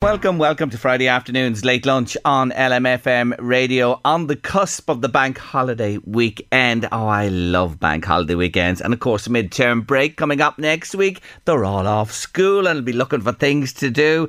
Welcome, welcome to Friday afternoon's late lunch on LMFM radio on the cusp of the bank holiday weekend. Oh, I love bank holiday weekends. And of course, midterm break coming up next week. They're all off school and be looking for things to do.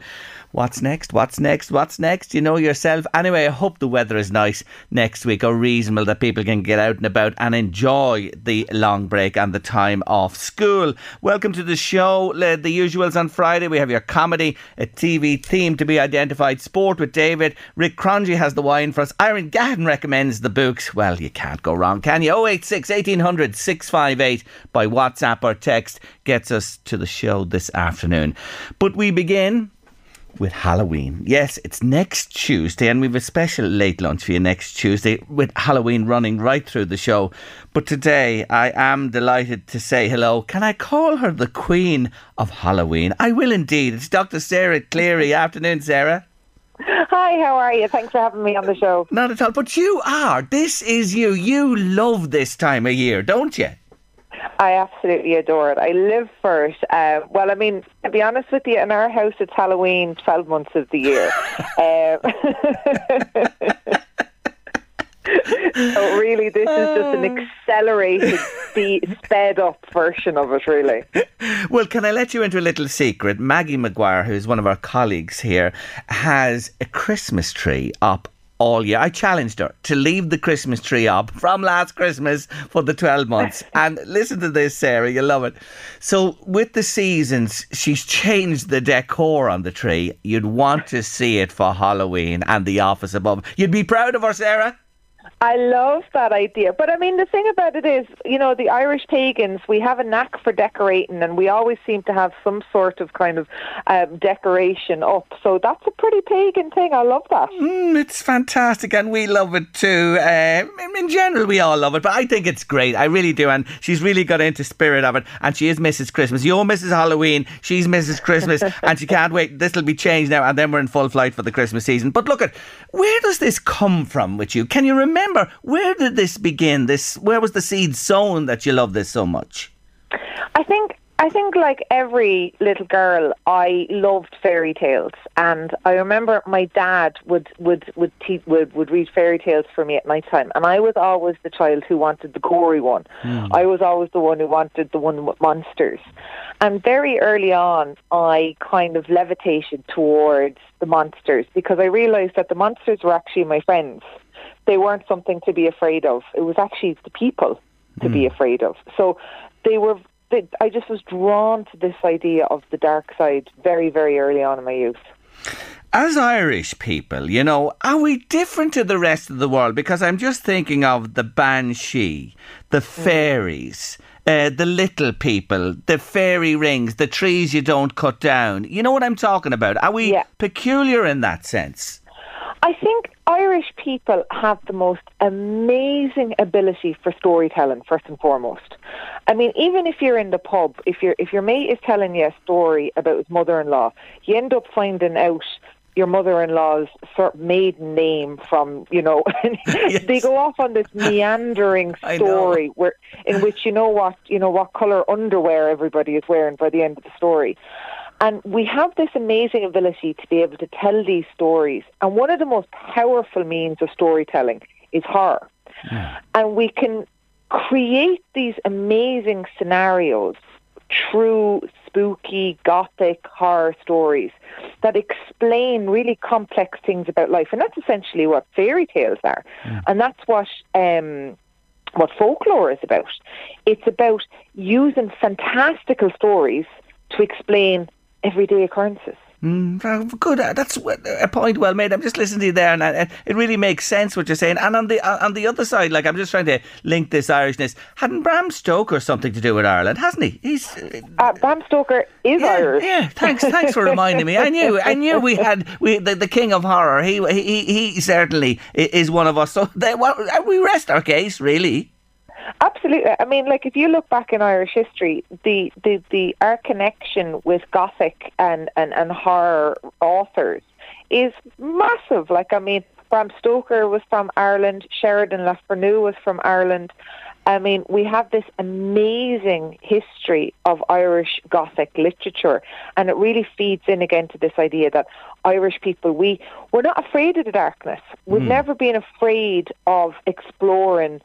What's next? What's next? What's next? You know yourself. Anyway, I hope the weather is nice next week or reasonable that people can get out and about and enjoy the long break and the time off school. Welcome to the show. The usuals on Friday. We have your comedy, a TV theme to be identified, sport with David. Rick Cronje has the wine for us. Irene Gahan recommends the books. Well, you can't go wrong, can you? 086 1800 658 by WhatsApp or text gets us to the show this afternoon. But we begin with Halloween. Yes, it's next Tuesday, and we've a special late lunch for you next Tuesday with Halloween running right through the show. But today, I am delighted to say hello. Can I call her the Queen of Halloween? I will indeed. It's Dr. Sarah Cleary. Afternoon, Sarah. Hi, how are you? Thanks for having me on the show. Not at all. But you are. This is you. You love this time of year, don't you? I absolutely adore it. I live for it. Uh, well, I mean, to be honest with you, in our house it's Halloween 12 months of the year. um, so really, this is just an accelerated, spe- sped up version of it, really. Well, can I let you into a little secret? Maggie McGuire, who's one of our colleagues here, has a Christmas tree up all year. I challenged her to leave the Christmas tree up from last Christmas for the 12 months. and listen to this, Sarah, you love it. So, with the seasons, she's changed the decor on the tree. You'd want to see it for Halloween and the office above. You'd be proud of her, Sarah. I love that idea. But I mean, the thing about it is, you know, the Irish pagans, we have a knack for decorating and we always seem to have some sort of kind of um, decoration up. So that's a pretty pagan thing. I love that. Mm, it's fantastic, and we love it too. Uh, in general, we all love it, but I think it's great. I really do, and she's really got into spirit of it. And she is Mrs. Christmas. You're Mrs. Halloween. She's Mrs. Christmas, and she can't wait. This will be changed now, and then we're in full flight for the Christmas season. But look at where does this come from with you? Can you remember where did this begin? This where was the seed sown that you love this so much? I think I think like every little girl, I loved fairy tales, and I remember my dad would would would te- would, would read fairy tales for me at night time, and I was always the child who wanted the gory one. Hmm. I was always the one who wanted the one with monsters, and very early on, I kind of levitated towards the monsters because I realized that the monsters were actually my friends. They weren't something to be afraid of. It was actually the people to be afraid of. So they were. They, I just was drawn to this idea of the dark side very, very early on in my youth. As Irish people, you know, are we different to the rest of the world? Because I'm just thinking of the banshee, the fairies, uh, the little people, the fairy rings, the trees you don't cut down. You know what I'm talking about? Are we Yeah. peculiar in that sense? I think Irish people have the most amazing ability for storytelling, first and foremost. I mean, even if you're in the pub, if your if your mate is telling you a story about his mother-in-law, you end up finding out your mother-in-law's sort of maiden name from you know. They go off on this meandering story where in which you know what you know what color underwear everybody is wearing by the end of the story. And we have this amazing ability to be able to tell these stories. And one of the most powerful means of storytelling is horror. And we can create these amazing scenarios through spooky, gothic horror stories that explain really complex things about life. And that's essentially what fairy tales are. And that's what um, what folklore is about. It's about using fantastical stories to explain everyday occurrences. Mm, good. uh, That's a point well made. I'm just listening to you there, and uh, it really makes sense what you're saying. And on the uh, on the other side, like I'm just trying to link this Irishness. Hadn't Bram Stoker something to do with Ireland? Hasn't he? He's uh, Uh, Bram Stoker is yeah, Irish. yeah. Thanks, thanks for reminding me. I knew, I knew we had we the, the king of horror. He he he certainly is one of us. So they, well, we rest our case, really. Absolutely. I mean, like if you look back in Irish history, the the, the our connection with Gothic and, and, and horror authors is massive. Like I mean, Bram Stoker was from Ireland, Sheridan Le Fanu was from Ireland. I mean, we have this amazing history of Irish Gothic literature, and it really feeds in again to this idea that Irish people we we're not afraid of the darkness. We've hmm. never been afraid of exploring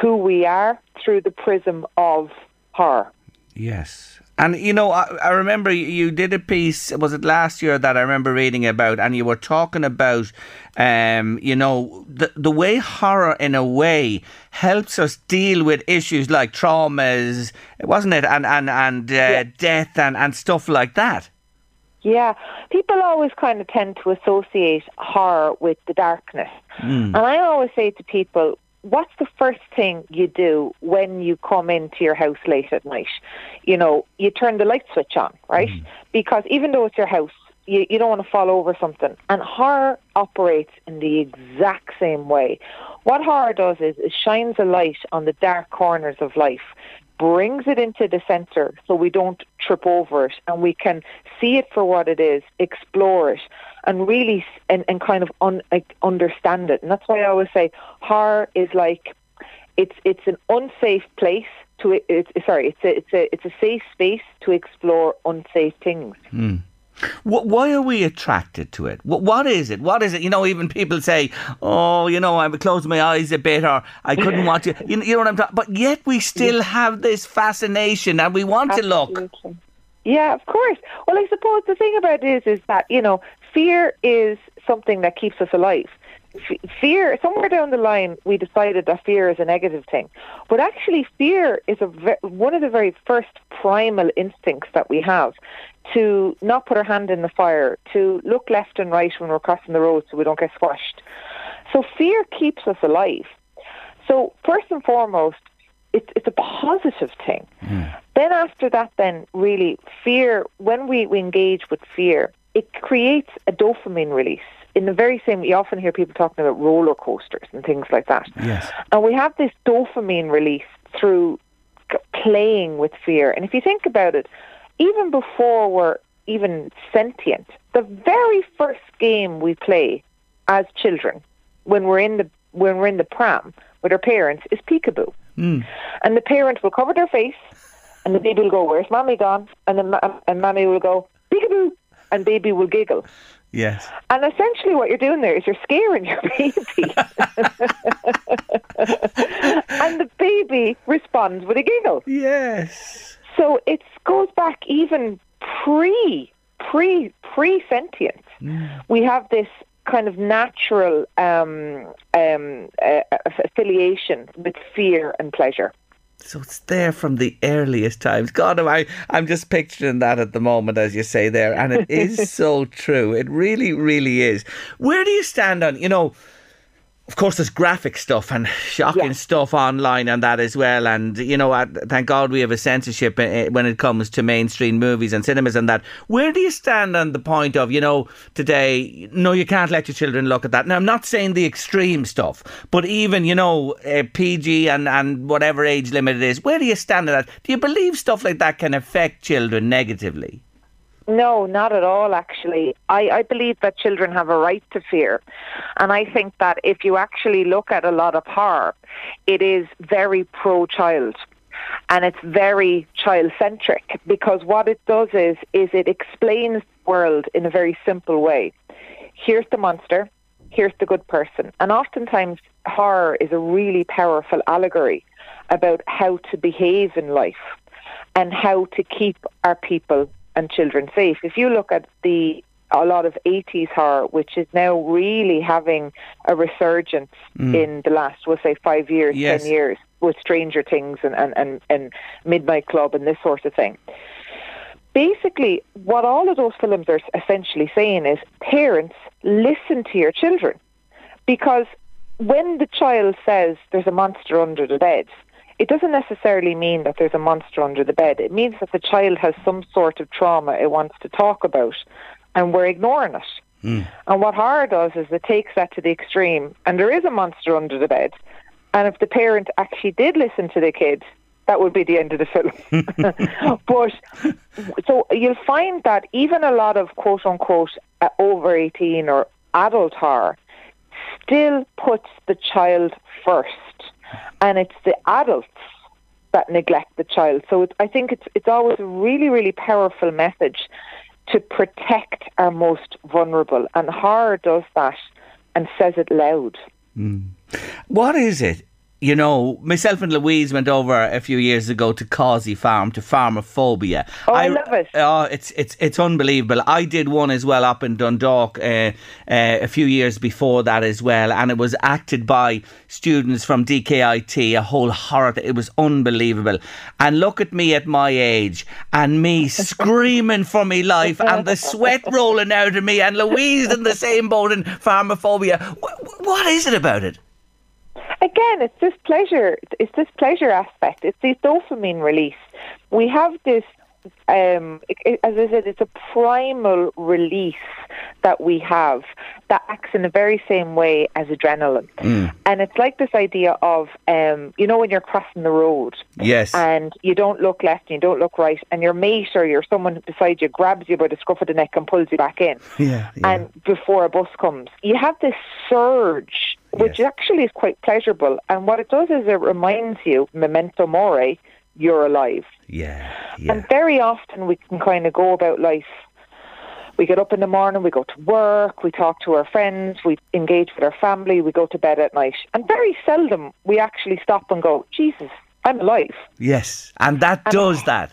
who we are through the prism of horror. Yes. And you know, I, I remember you- did a piece. Was it last year that I remember reading about? And you were talking about, um, you know, the the way horror, in a way, helps us deal with issues like traumas, wasn't it? And and and uh, death and and stuff like that. Yeah, people always kind of tend to associate horror with the darkness. And I always say to people, what's the first thing you do when you come into your house late at night? You know, you turn the light switch on, right? Mm. Because even though it's your house, you, you don't want to fall over something. And horror operates in the exact same way. What horror does is it shines a light on the dark corners of life brings it into the centre so we don't trip over it and we can see it for what it is, explore it, and really and, and kind of un, like, understand it. And that's why I always say horror is like it's it's an unsafe place to it's sorry it's a it's a it's a safe space to explore unsafe things. Hmm. Wh- Why are we attracted to it? What is it? What is it? You know, even people say, "Oh, you know, I would close my eyes a bit, or I couldn't watch it." You know, you know what I'm talking. But yet, we still have this fascination, and we want to look. Yeah, of course. Well, I suppose the thing about it is, is that you know, fear is something that keeps us alive. Fear, somewhere down the line, we decided that fear is a negative thing, but actually, fear is a ve- one of the very first primal instincts that we have to not put our hand in the fire, to look left and right when we're crossing the road so we don't get squashed. So fear keeps us alive. So first and foremost, it's it's a positive thing. Hmm. Then after that, then really fear. When we, we engage with fear, it creates a dopamine release. In the very same, you often hear people talking about roller coasters and things like that. Yes. And we have this dopamine release through playing with fear. And if you think about it, even before we're even sentient, the very first game we play as children when we're in the when we're in the pram with our parents is peekaboo. Hmm. And the parent will cover their face, and the baby will go, "Where's mommy gone?" And then and mommy will go, "Peekaboo," and baby will giggle. Yes. And essentially, what you're doing there is you're scaring your baby, and the baby responds with a giggle. Yes. So it goes back even pre pre pre sentience. We have this kind of natural um, um, uh, affiliation with fear and pleasure. So it's there from the earliest times. God, am I, I'm just picturing that at the moment, as you say there. And it is so true. It really, really is. Where do you stand on, you know, of course, there's graphic stuff and shocking Yeah. stuff online and that as well. And, you know, thank God we have a censorship uh, when it comes to mainstream movies and cinemas and that. Where do you stand on the point of, you know, today, no, you can't let your children look at that? Now, I'm not saying the extreme stuff, but even, you know, uh, PG and, and whatever age limit it is, where do you stand on that? Do you believe stuff like that can affect children negatively? No, not at all, actually. I, I believe that children have a right to fear. And I think that if you actually look at a lot of horror, it is very pro child. And it's very child centric because what it does is is it explains the world in a very simple way. Here's the monster, here's the good person. And oftentimes horror is a really powerful allegory about how to behave in life. and how to keep our people and children safe. If you look at the a lot of 80s horror, which is now really having a resurgence mm. in the last, we'll say, five years, Yes. 10 years, with Stranger Things and, and, and, and Midnight Club and this sort of thing. Basically, what all of those films are essentially saying is parents, listen to your children. Because when the child says there's a monster under the bed, it doesn't necessarily mean that there's a monster under the bed. It means that the child has some sort of trauma it wants to talk about, and we're ignoring it. And what horror does is it takes that to the extreme, and there is a monster under the bed. And if the parent actually did listen to the kid, that would be the end of the film. but so you'll find that even a lot of quote unquote uh, over 18 or adult horror still puts the child first. And it's the adults that neglect the child. So I think it's it's always a really really powerful message to protect our most vulnerable, and horror does that and says it loud. Hmm. What is it? You know, myself and Louise went over a few years ago to Causey Farm to Farmaphobia. Oh, I love it. Oh, it's it's it's unbelievable. I did one as well up in Dundalk uh, uh, a few years before that as well, and it was acted by students from DKIT. A whole horror. It was unbelievable. And look at me at my age, and me screaming for me life, and the sweat rolling out of me, and Louise in the same boat in Farmaphobia. Wh- what is it about it? Again, it's this pleasure. It's this pleasure aspect. It's this dopamine release. We have this. Um, it- as I said, it's a primal release that we have that acts in the very same way as adrenaline, and it's like this idea of, um, you know, when you're crossing the road, Yes. and you don't look left and you don't look right, and your mate or your someone beside you grabs you by the scruff of the neck and pulls you back in. Yeah, yeah. And before a bus comes, you have this surge, which Yes. actually is quite pleasurable. And what it does is it reminds you, memento mori, you're alive. Yeah, yeah. And very often we can kind of go about life. We get up in the morning, we go to work, we talk to our friends, we engage with our family, we go to bed at night. And very seldom we actually stop and go, Jesus, I'm alive. Yes, and that does that.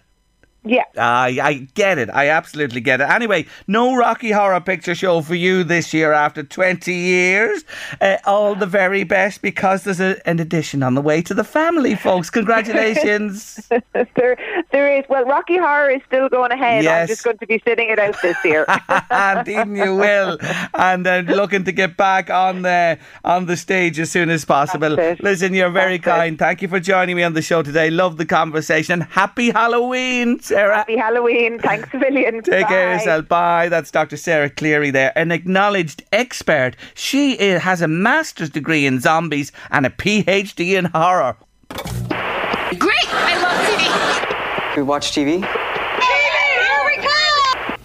Yeah. I I get it. I absolutely get it. Anyway, no Rocky Horror Picture Show for you this year after 20 years. Uh, all the very best because there's a, an addition on the way to the family, folks. Congratulations. there, there is. Well, Rocky Horror is still going ahead. Yes. I'm just going to be sitting it out this year. Indeed you will. And uh, looking to get back on the, on the stage as soon as possible. It. Listen, you're very That's it. kind. Thank you for joining me on the show today. Love the conversation. Happy Halloween, Sarah. Happy Halloween. Thanks a million. Take care of yourself. Bye. That's Dr. Sarah Cleary there, an acknowledged expert. She i- has a master's degree in zombies and a PhD in horror. Great! I love TV. We watch TV. Here we come!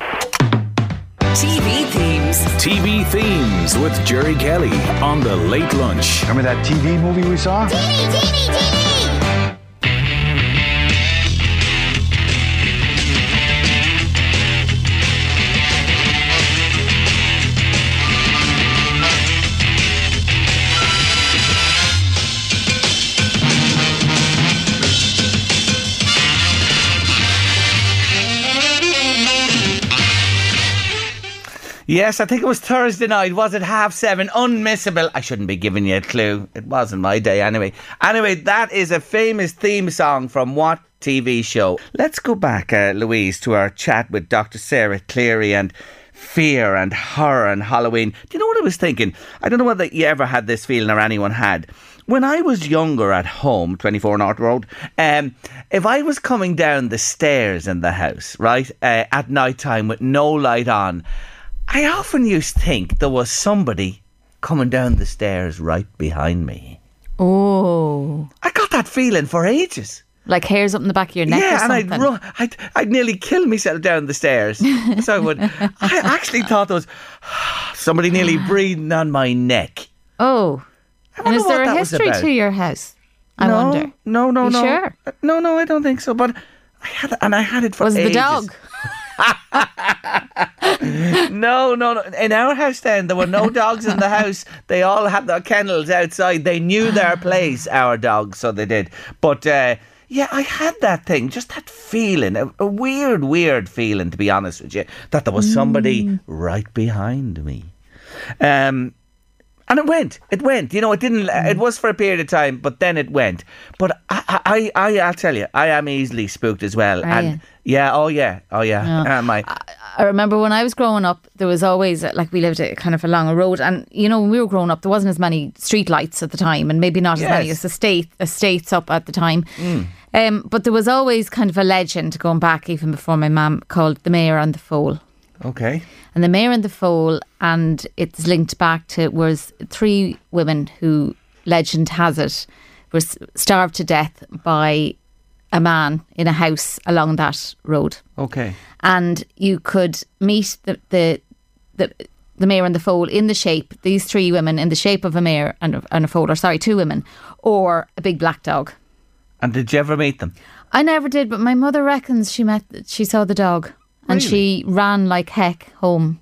TV themes. TV themes with Jerry Kelly on the late lunch. Remember that TV movie we saw? Yes, I think it was Thursday night. Was it half seven? Unmissable. I shouldn't be giving you a clue. It wasn't my day anyway. Anyway, that is a famous theme song from what TV show? Let's go back, uh, Louise, to our chat with Dr. Sarah Cleary and fear and horror and Halloween. Do you know what I was thinking? I don't know whether you ever had this feeling or anyone had. When I was younger at home, 24 North Road, um, if I was coming down the stairs in the house, right, uh, at night time with no light on, I often used to think there was somebody coming down the stairs right behind me. Oh, I got that feeling for ages. like hairs up in the back of your neck or yeah, and. I'd, run, I'd I'd nearly kill myself down the stairs. so I would. I actually thought there was somebody nearly breathing on my neck. oh, and is there a history to your house? I no, wonder. No, no, You no. sure? Uh, No, no, I don't think so. But I had, and I had it for ages. Was it the dog? No, no, no. In our house, then there were no dogs in the house. They all had their kennels outside. They knew their place. Our dogs, so they did. But uh, yeah, I had that thing, just that feeling, a, a weird, weird feeling, to be honest with you, that there was somebody right behind me. Um, and it went. It went. You know, it didn't. It was for a period of time, but then it went. But I, I, I, I'll tell you, I am easily spooked as well. Are and you? yeah, oh yeah, oh yeah. Am I? I remember when I was growing up, there was always like we lived kind of along a road, and you know when we were growing up, there wasn't as many street lights at the time, and maybe not as many Yes. as estate estates up at the time. Um, but there was always kind of a legend going back even before my mum called the mare and the foal. Okay. And the mare and the foal, and it's linked back to was three women who legend has it were starved to death by a man in a house along that road Okay. and you could meet the the the, the mare and the foal in the shape these three women in the shape of a mare and a, and a foal or sorry two women or a big black dog And did you ever meet them? I never did but my mother reckons she met she saw the dog and she ran like heck home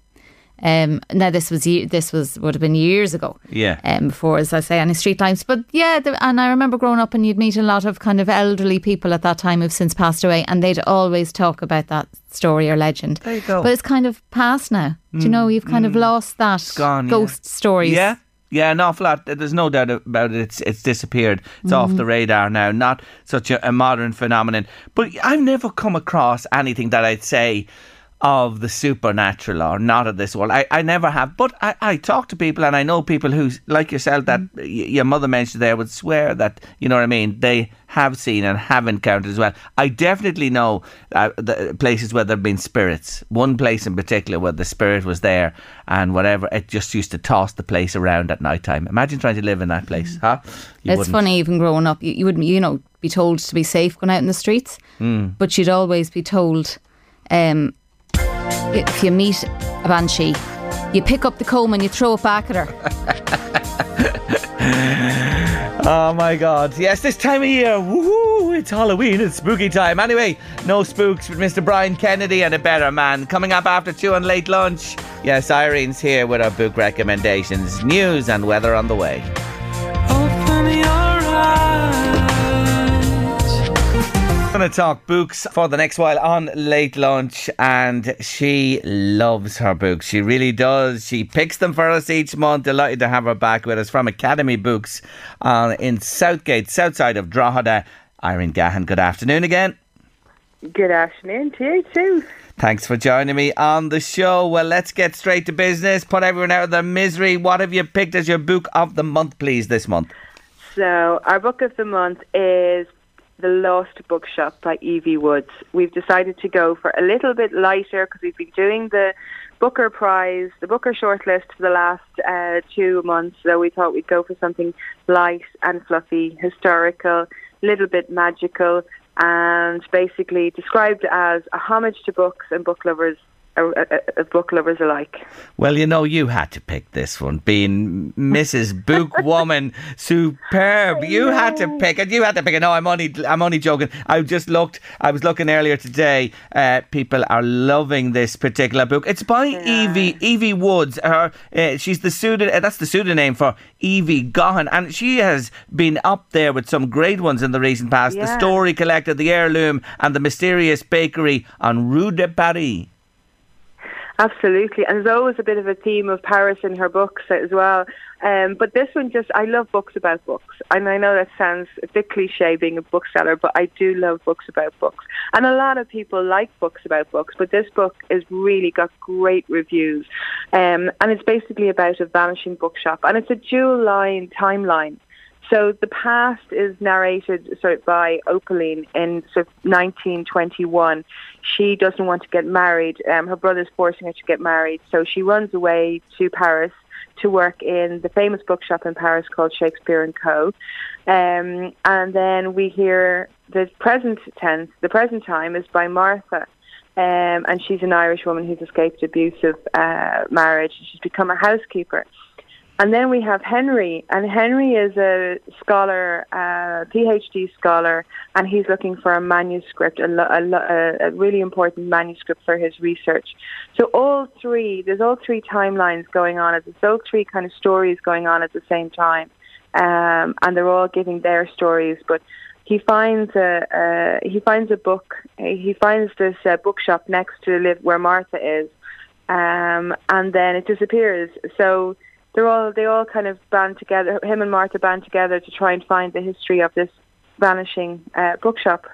um now this was this was would have been years ago Yeah. um, before, as I say, any street lights. But yeah, the, and I remember growing up and you'd meet a lot of kind of elderly people at that time who've since passed away, and they'd always talk about that story or legend. There you go. But it's kind of past now. Do you know, you've kind of lost that gone, yeah. ghost stories. Yeah. Yeah, an awful lot. There's no doubt about it. It's it's disappeared. It's off the mm-hmm. radar now. Not such a, a modern phenomenon. But I've never come across anything that I'd say of the supernatural or not of this world. I, I never have. But I, I talk to people and I know people who, like yourself, that y- your mother mentioned there, would swear that, you know what I mean, they have seen and have encountered as well. I definitely know uh, the places where there have been spirits. One place in particular where the spirit was there and whatever, it just used to toss the place around at night time. Imagine trying to live in that place, huh? You it's wouldn't. funny, even growing up, you, you wouldn't, you know, be told to be safe going out in the streets, Hmm. but you'd always be told um, if you meet a banshee, you pick up the comb and you throw it back at her. Oh my god. Yes, this time of year. Woohoo! It's Halloween. It's spooky time. Anyway, no spooks with Mr. Brian Kennedy and a better man. Coming up after two on late lunch. Yes, Irene's here with our book recommendations, news, and weather on the way. Going to talk books for the next while on late lunch, and she loves her books. She really does. She picks them for us each month. Delighted to have her back with us from Academy Books uh, in Southgate, south side of Drogheda. Irene Gahan, good afternoon again. Good afternoon to you too. Thanks for joining me on the show. Well, let's get straight to business. Put everyone out of their misery. What have you picked as your book of the month, please, this month? So our book of the month is The Lost Bookshop by Evie Woods. We've decided to go for a little bit lighter because we've been doing the Booker Prize, the Booker shortlist for the last uh, two months. So we thought we'd go for something light and fluffy, historical, little bit magical, and basically described as a homage to books and book lovers, book lovers alike. Well, you know, you had to pick this one, being Mrs. Bookwoman, superb. You had to pick it. You had to pick it. No, I'm only, I'm only joking. I just looked. I was looking earlier today. Uh, people are loving this particular book. It's by Evie Evie Woods. Her, uh, she's the pseudo. Uh, that's the pseudonym for Evie Gaughan, and she has been up there with some great ones in the recent past. The Story Collector, The Heirloom, and The Mysterious Bakery on Rue de Paris. Absolutely, and there's always a bit of a theme of Paris in her books as well. Um, but this one, just I love books about books, and I know that sounds a bit cliche being a bookseller, but I do love books about books, and a lot of people like books about books. But this book has really got great reviews, um, and it's basically about a vanishing bookshop, and it's a dual line timeline. So the past is narrated sort of by Opaline in sort of 1921. She doesn't want to get married. Um, her brother's forcing her to get married, so she runs away to Paris to work in the famous bookshop in Paris called Shakespeare and Co. Um, and then we hear the present tense. The present time is by Martha. Um, and she's an Irish woman who's escaped abusive uh, marriage. She's become a housekeeper. And then we have Henry, and Henry is a scholar, a PhD scholar, and he's looking for a manuscript, a, a, a really important manuscript for his research. So all three, there's all three timelines going on, there's all three kind of stories going on at the same time, um, and they're all giving their stories, but he finds a uh, he finds a book. He finds this uh, bookshop next to live where Martha is, um, and then it disappears. So they're all they all kind of band together. Him and Martha band together to try and find the history of this vanishing uh, bookshop.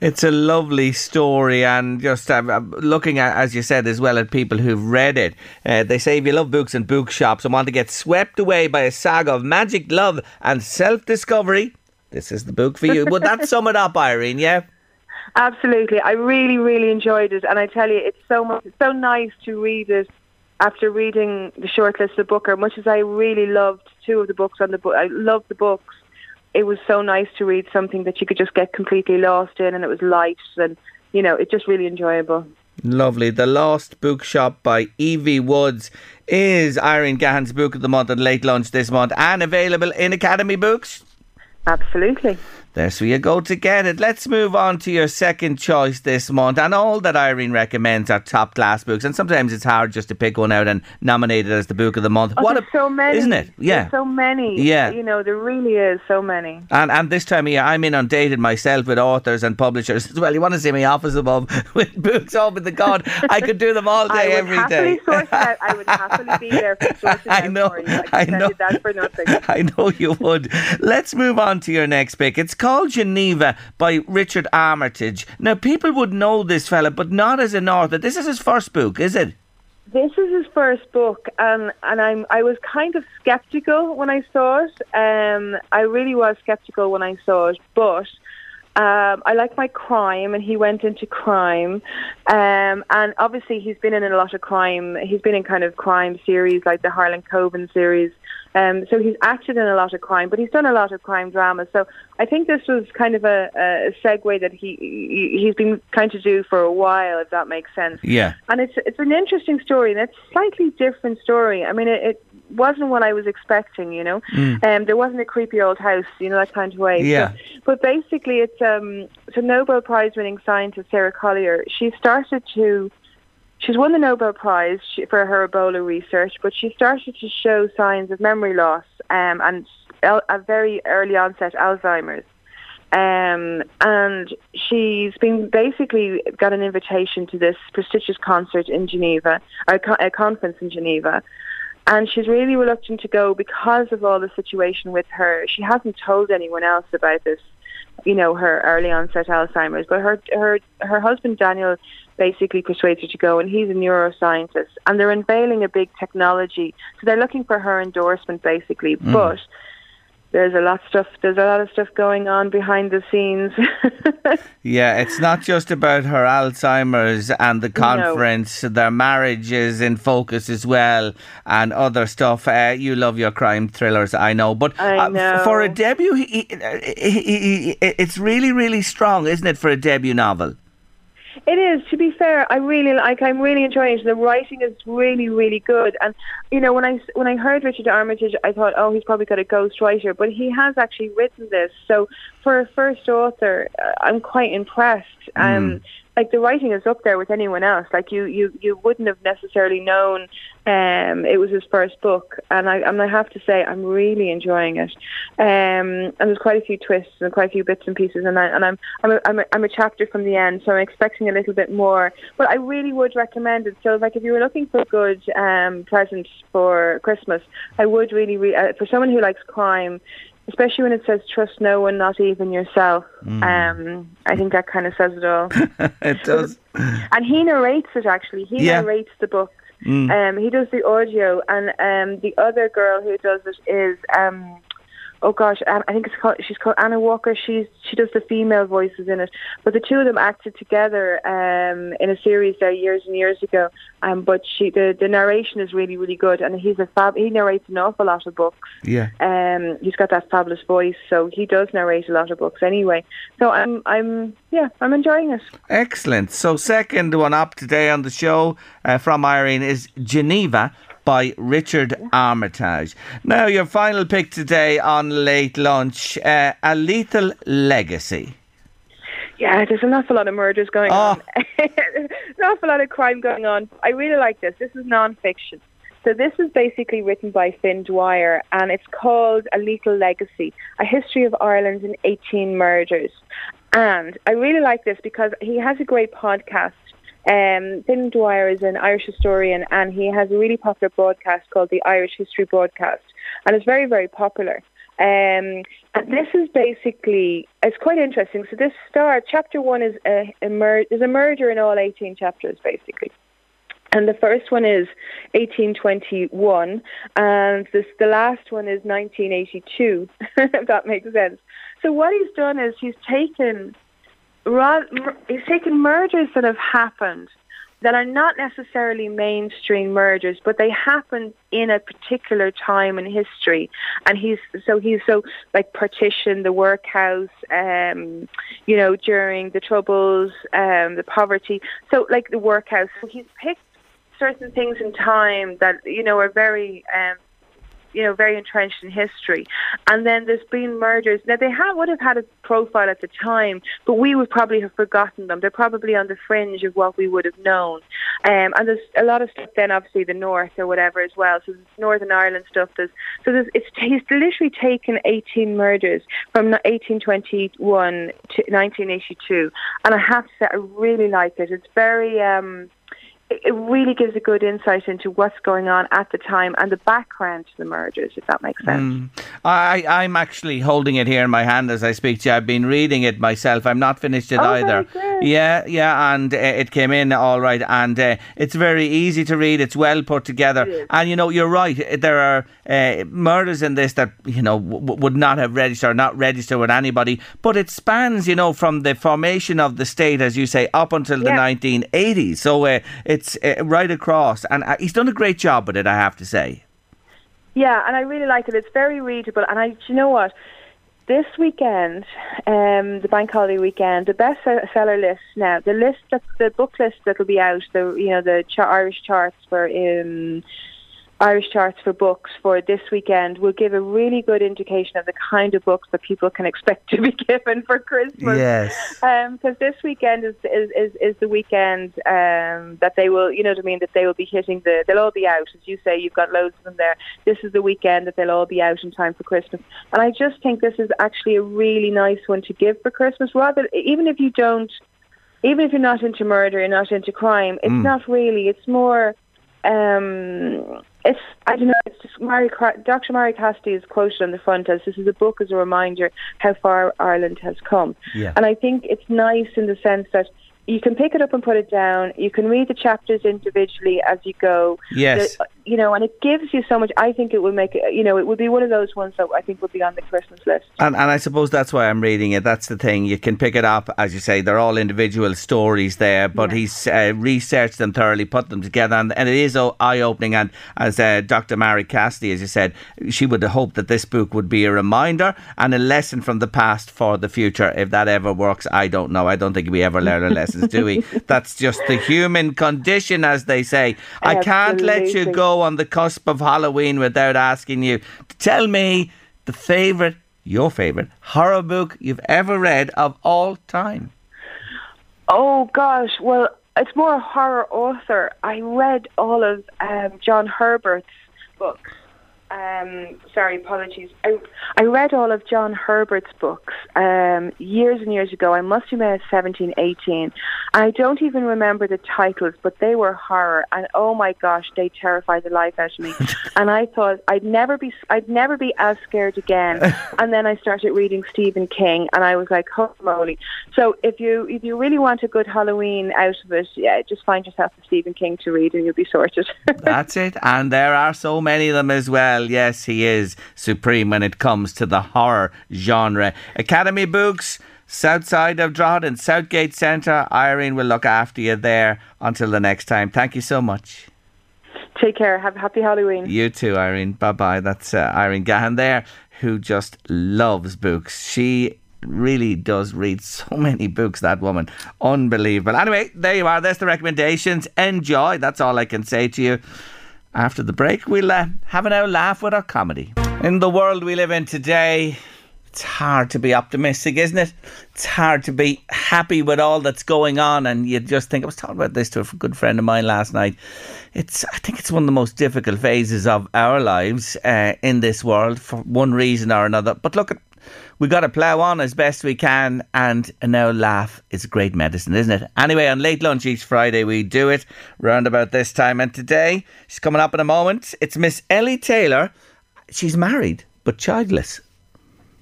It's a lovely story, and just uh, uh, looking at, as you said, as well at people who've read it. Uh, they say if you love books and bookshops and want to get swept away by a saga of magic, love, and self discovery, this is the book for you. Would that sum it up, Irene? Yeah. Absolutely, I really, really enjoyed it, and I tell you, it's so much, it's so nice to read it after reading the short list of Booker. Much as I really loved two of the books on the book, I loved the books. It was so nice to read something that you could just get completely lost in, and it was light, and you know, it's just really enjoyable. Lovely. The Lost Bookshop by Evie Woods is Irene Gahan's book of the month and late lunch this month and available in Academy Books. Absolutely. There's where you go to get it. Let's move on to your second choice this month. And all that Irene recommends are top class books. And sometimes it's hard just to pick one out and nominate it as the book of the month. Oh, what there's a- so many, Isn't it? Yeah. There's so many. Yeah. you know, there really is so many. And and this time of year, I'm inundated myself with authors and publishers as well. You want to see my office above with books open the God. I could do them all day, every day. I would happily be there for sorting I know. I I know. that for nothing. I know you would. Let's move on to your next pick. It's called Geneva by Richard Armitage. Now, people would know this fella, but not as an author. This is his first book, is it? This is his first book, and and I'm I was kind of skeptical when I saw it. Um, I really was skeptical when I saw it, but. Um, I like my crime, and he went into crime, um, and obviously he's been in a lot of crime. He's been in kind of crime series like the Harlan Coben series, um, so he's acted in a lot of crime, but he's done a lot of crime drama. So I think this was kind of a, a segue that he, he he's been trying to do for a while, if that makes sense. Yeah. And it's it's an interesting story, and it's a slightly different story. I mean, it, it wasn't what I was expecting, you know. Um, there wasn't a creepy old house, you know, that kind of way. So- Yeah. but basically, it's um, it's a Nobel Prize winning scientist, Sarah Collier. She started to. She's won the Nobel Prize for her Ebola research, but she started to show signs of memory loss um, and a very early onset Alzheimer's. Um, and she's been basically got an invitation to this prestigious concert in Geneva, a conference in Geneva. And she's really reluctant to go because of all the situation with her. She hasn't told anyone else about this, you know, her early onset Alzheimer's. But her her her husband Daniel basically persuades her to go, and he's a neuroscientist. And they're unveiling a big technology, so they're looking for her endorsement, basically. But there's a lot of stuff. There's a lot of stuff going on behind the scenes. Yeah, it's not just about her Alzheimer's and the conference. Their marriage is in focus as well, and other stuff. Uh, you love your crime thrillers, I know. But I uh, f- for a debut, he, he, he- it's really, really strong, isn't it, for a debut novel? It is. To be fair, I really like. I'm really enjoying it. The writing is really, really good. And you know, when I when I heard Richard Armitage, I thought, oh, he's probably got a ghostwriter, but he has actually written this. So for a first author, uh, I'm quite impressed. Um, like the writing is up there with anyone else. Like you, you, you wouldn't have necessarily known um, it was his first book, and I, and I have to say, I'm really enjoying it. Um, and there's quite a few twists and quite a few bits and pieces, and, I, and I'm, I'm, a, I'm, a, I'm a chapter from the end, so I'm expecting a little bit more. But I really would recommend it. So, like, if you were looking for good um, present for Christmas, I would really, re- uh, for someone who likes crime. Especially when it says "trust no one, not even yourself," um, I think that kind of says it all. it does. And he narrates it actually. He Yeah. narrates the book. Um, he does the audio, and um, the other girl who does it is um, oh gosh, um, I think it's called she's called Anna Walker. She's she does the female voices in it. But the two of them acted together um, in a series there years and years ago. Um, but she the, the narration is really really good, and he's a fab. He narrates an awful lot of books. Yeah. Um, he's got that fabulous voice, so he does narrate a lot of books anyway. So I'm, I'm, yeah, I'm enjoying it. Excellent. So, second one up today on the show uh, from Irene is Geneva by Richard Armitage. Now, your final pick today on Late Lunch uh, A Lethal Legacy. Yeah, there's an awful lot of murders going Oh. on. an awful lot of crime going on. I really like this. This is non-fiction. So this is basically written by Fin Dwyer, and it's called A Lethal Legacy: A History of Ireland in 18 Murders. And I really like this because he has a great podcast. Um, Fin Dwyer is an Irish historian, and he has a really popular broadcast called the Irish History Broadcast, and it's very, very popular. Um, and this is basically it's quite interesting. So this start chapter one is a, a mur- there's a merger in all 18 chapters basically. And the first one is 1821, and this, the last one is 1982, if that makes sense. So what he's done is he's taken, he's taken murders that have happened that are not necessarily mainstream murders, but they happened in a particular time in history. And he's so he's so like partition, the workhouse, um, you know, during the troubles, um, the poverty. So like the workhouse. So he's picked certain things in time that you know are very um, you know very entrenched in history. And then there's been murders. Now they have would have had a profile at the time but we would probably have forgotten them. They're probably on the fringe of what we would have known. Um, and there's a lot of stuff then obviously the north or whatever as well. So northern ireland stuff. There's so there's it's he's literally taken 18 murders from 1821 to 1982 and i have to say i really like it. It's very um it really gives a good insight into what's going on at the time and the background to the mergers, if that makes sense. Mm. I, I'm actually holding it here in my hand as I speak to you. I've been reading it myself. I'm not finished it Oh, either. Yeah, yeah, and uh, it came in all right, and uh, it's very easy to read. It's well put together, and you know you're right. There are uh, murders in this that you know w- would not have registered, or not registered with anybody, but it spans you know from the formation of the state, as you say, up until the Yeah. 1980s. So uh, it's uh, right across, and uh, he's done a great job with it. I have to say. Yeah, and I really like it. It's very readable, and I, do you know what? This weekend, um, the bank holiday weekend, the bestseller list now, the list that the book list that will be out, the you know the Irish charts for um, Irish charts for books for this weekend will give a really good indication of the kind of books that people can expect to be given for Christmas. Yes. Because this weekend is, is, is, is the weekend um, that they will, you know what I mean, that they will be hitting the, they'll all be out. As you say, you've got loads of them there. This is the weekend that they'll all be out in time for Christmas. And I just think this is actually a really nice one to give for Christmas. Rather, even if you don't, even if you're not into murder, you're not into crime, it's Mm. not really. It's more, um, it's I don't know. It's just Mary, Dr. Mary Cassidy is quoted on the front as this is a book as a reminder how far Ireland has come. Yeah. And I think it's nice in the sense that you can pick it up and put it down. You can read the chapters individually as you go. Yes. The- you know, and it gives you so much. I think it would make. You know, it would be one of those ones that I think would be on the Christmas list. And, and I suppose that's why I'm reading it. That's the thing. You can pick it up, as you say, they're all individual stories there, but he's uh, researched them thoroughly, put them together, and, and it is eye opening. And as uh, Dr. Mary Cassidy, as you said, she would hope that this book would be a reminder and a lesson from the past for the future. If that ever works, I don't know. I don't think we ever learn our lessons, do we? That's just the human condition, as they say. I can't let you Absolutely. On the cusp of Halloween without asking you to tell me the favourite, your favourite horror book you've ever read of all time. Oh gosh, well, it's more a horror author. I read all of um, John Herbert's books. Um, sorry, apologies. I, I read all of John Herbert's books um, years and years ago. I must have been 17, 18. I don't even remember the titles, but they were horror. And oh my gosh, they terrified the life out of me. and I thought I'd never be, I'd never be as scared again. and then I started reading Stephen King, and I was like, holy moly! So if you if you really want a good Halloween out of it, yeah, just find yourself a Stephen King to read, and you'll be sorted. That's it. And there are so many of them as well. Yes, he is supreme when it comes to the horror genre. Academy Books. South side of Drogheda, Southgate Centre. Irene will look after you there until the next time. Thank you so much. Take care. Have a happy Halloween. You too, Irene. Bye bye. That's uh, Irene Gahan there, who just loves books. She really does read so many books, that woman. Unbelievable. Anyway, there you are. There's the recommendations. Enjoy. That's all I can say to you. After the break, we'll uh, have an old laugh with our comedy. In the world we live in today, it's hard to be optimistic, isn't it? It's hard to be happy with all that's going on, and you just think. I was talking about this to a good friend of mine last night. It's, I think, it's one of the most difficult phases of our lives uh, in this world for one reason or another. But look, we got to plough on as best we can, and now laugh is great medicine, isn't it? Anyway, on late lunch each Friday we do it round about this time, and today she's coming up in a moment. It's Miss Ellie Taylor. She's married but childless.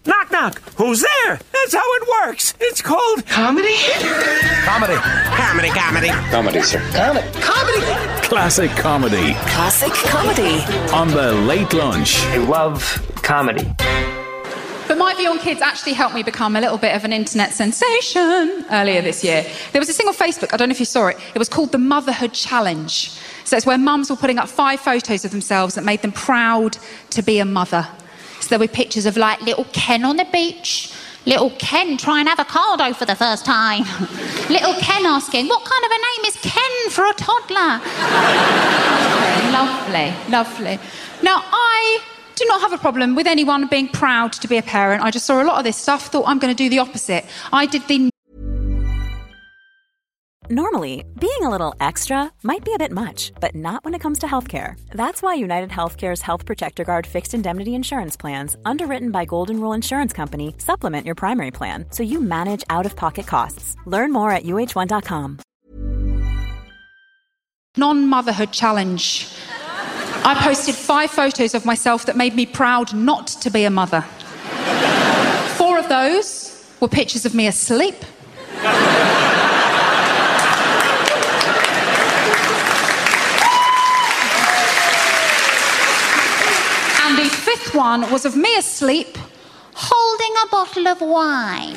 Knock, knock. Who's there? That's how it works. It's called Comedy? comedy. Comedy, comedy. Comedy, sir. Comedy. Comedy. Classic comedy Classic comedy. on the late lunch. I love comedy. But my view on kids actually helped me become a little bit of an internet sensation earlier this year. There was a on Facebook, I don't know if you saw it, it was called the Motherhood Challenge. So it's where mums were putting up five photos of themselves that made them proud to be a mother. So there were pictures of like little Ken on the beach, little Ken trying avocado for the first time, little Ken asking, What kind of a name is Ken for a toddler? lovely, lovely. Now, I do not have a problem with anyone being proud to be a parent. I just saw a lot of this stuff, thought I'm going to do the opposite. I did the Normally, being a little extra might be a bit much, but not when it comes to healthcare. That's why United Healthcare's Health Protector Guard fixed indemnity insurance plans, underwritten by Golden Rule Insurance Company, supplement your primary plan so you manage out of pocket costs. Learn more at uh1.com. non motherhood challenge. I posted five photos of myself that made me proud not to be a mother. Four of those were pictures of me asleep. And the fifth one was of me asleep holding a bottle of wine.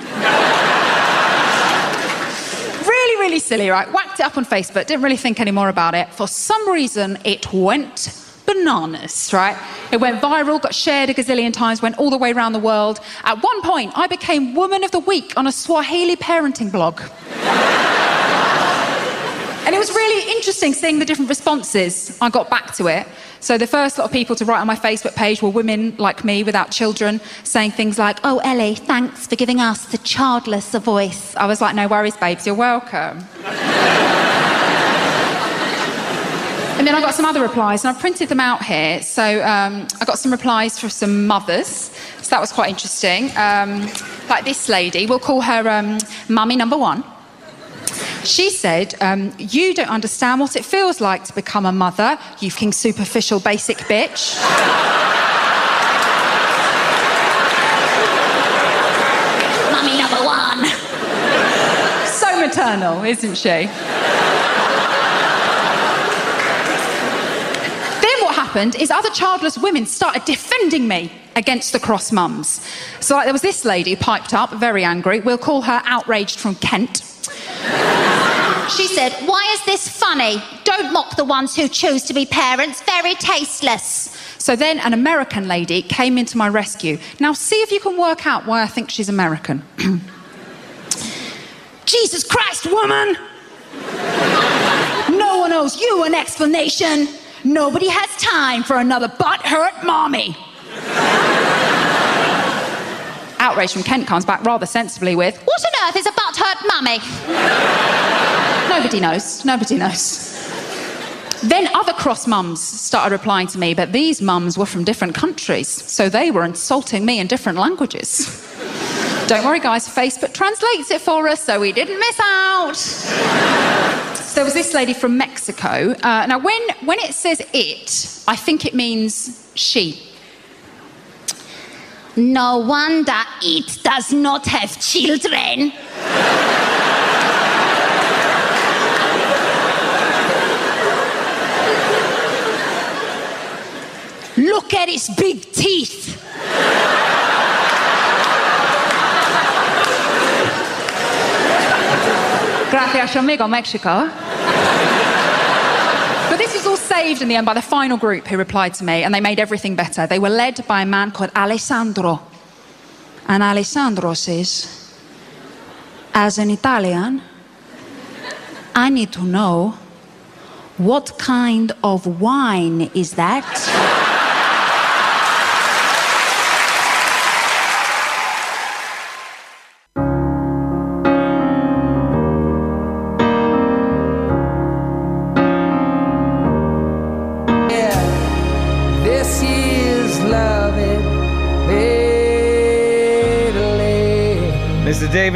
really, really silly, right? Whacked it up on Facebook, didn't really think any more about it. For some reason, it went bananas, right? It went viral, got shared a gazillion times, went all the way around the world. At one point, I became Woman of the Week on a Swahili parenting blog. And it was really interesting seeing the different responses. I got back to it. So the first lot of people to write on my Facebook page were women like me without children, saying things like, "Oh, Ellie, thanks for giving us the childless a voice." I was like, "No worries, babes, you're welcome." And then I got some other replies, and I printed them out here. So um, I got some replies from some mothers, so that was quite interesting. Um, like this lady, we'll call her um, Mummy Number One. She said, um, You don't understand what it feels like to become a mother, you fucking superficial basic bitch. Mummy number one. so maternal, isn't she? Then what happened is other childless women started defending me against the cross mums. So like, there was this lady piped up, very angry. We'll call her outraged from Kent. She said, Why is this funny? Don't mock the ones who choose to be parents. Very tasteless. So then an American lady came into my rescue. Now, see if you can work out why I think she's American. Jesus Christ, woman! No one owes you an explanation. Nobody has time for another butt-hurt mommy. Outrage from Kent comes back rather sensibly with, What on earth is a butt-hurt mummy? Nobody knows. Nobody knows. Then other cross mums started replying to me, but these mums were from different countries, so they were insulting me in different languages. Don't worry, guys, Facebook translates it for us, so we didn't miss out. So there was this lady from Mexico. Uh, now, when, when it says it, I think it means she. No wonder it does not have children. Look at his big teeth. Gracias, amigo, Mexico. But this was all saved in the end by the final group who replied to me, and they made everything better. They were led by a man called Alessandro. And Alessandro says, As an Italian, I need to know what kind of wine is that?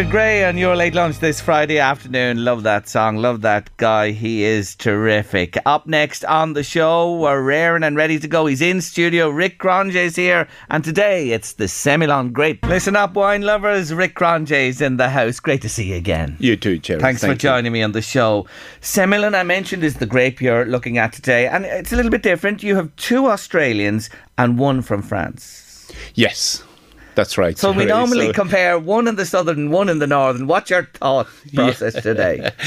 David Gray on your late lunch this Friday afternoon. Love that song. Love that guy. He is terrific. Up next on the show, we're raring and ready to go. He's in studio. Rick Cronje is here, and today it's the Semillon Grape. Listen up, wine lovers. Rick Cronje is in the house. Great to see you again. You too, Jerry. Thanks Thank for joining me on the show. Semillon, I mentioned, is the grape you're looking at today, and it's a little bit different. You have two Australians and one from France. Yes, that's right. So we normally So- compare one in the southern and one in the northern. What's your thought process today?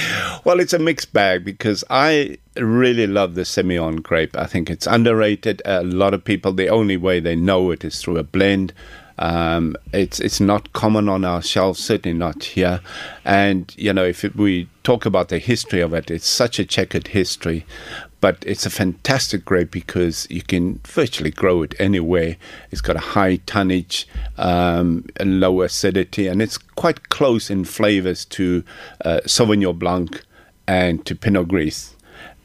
Well, it's a mixed bag because I really love the Semillon grape. I think it's underrated. A lot of people, the only way they know it is through a blend. Um, it's it's not common on our shelves, certainly not here. And you know, if it, we talk about the history of it, it's such a checkered history. But it's a fantastic grape because you can virtually grow it anywhere. It's got a high tonnage, um, and low acidity, and it's quite close in flavors to uh, Sauvignon Blanc and to Pinot Gris.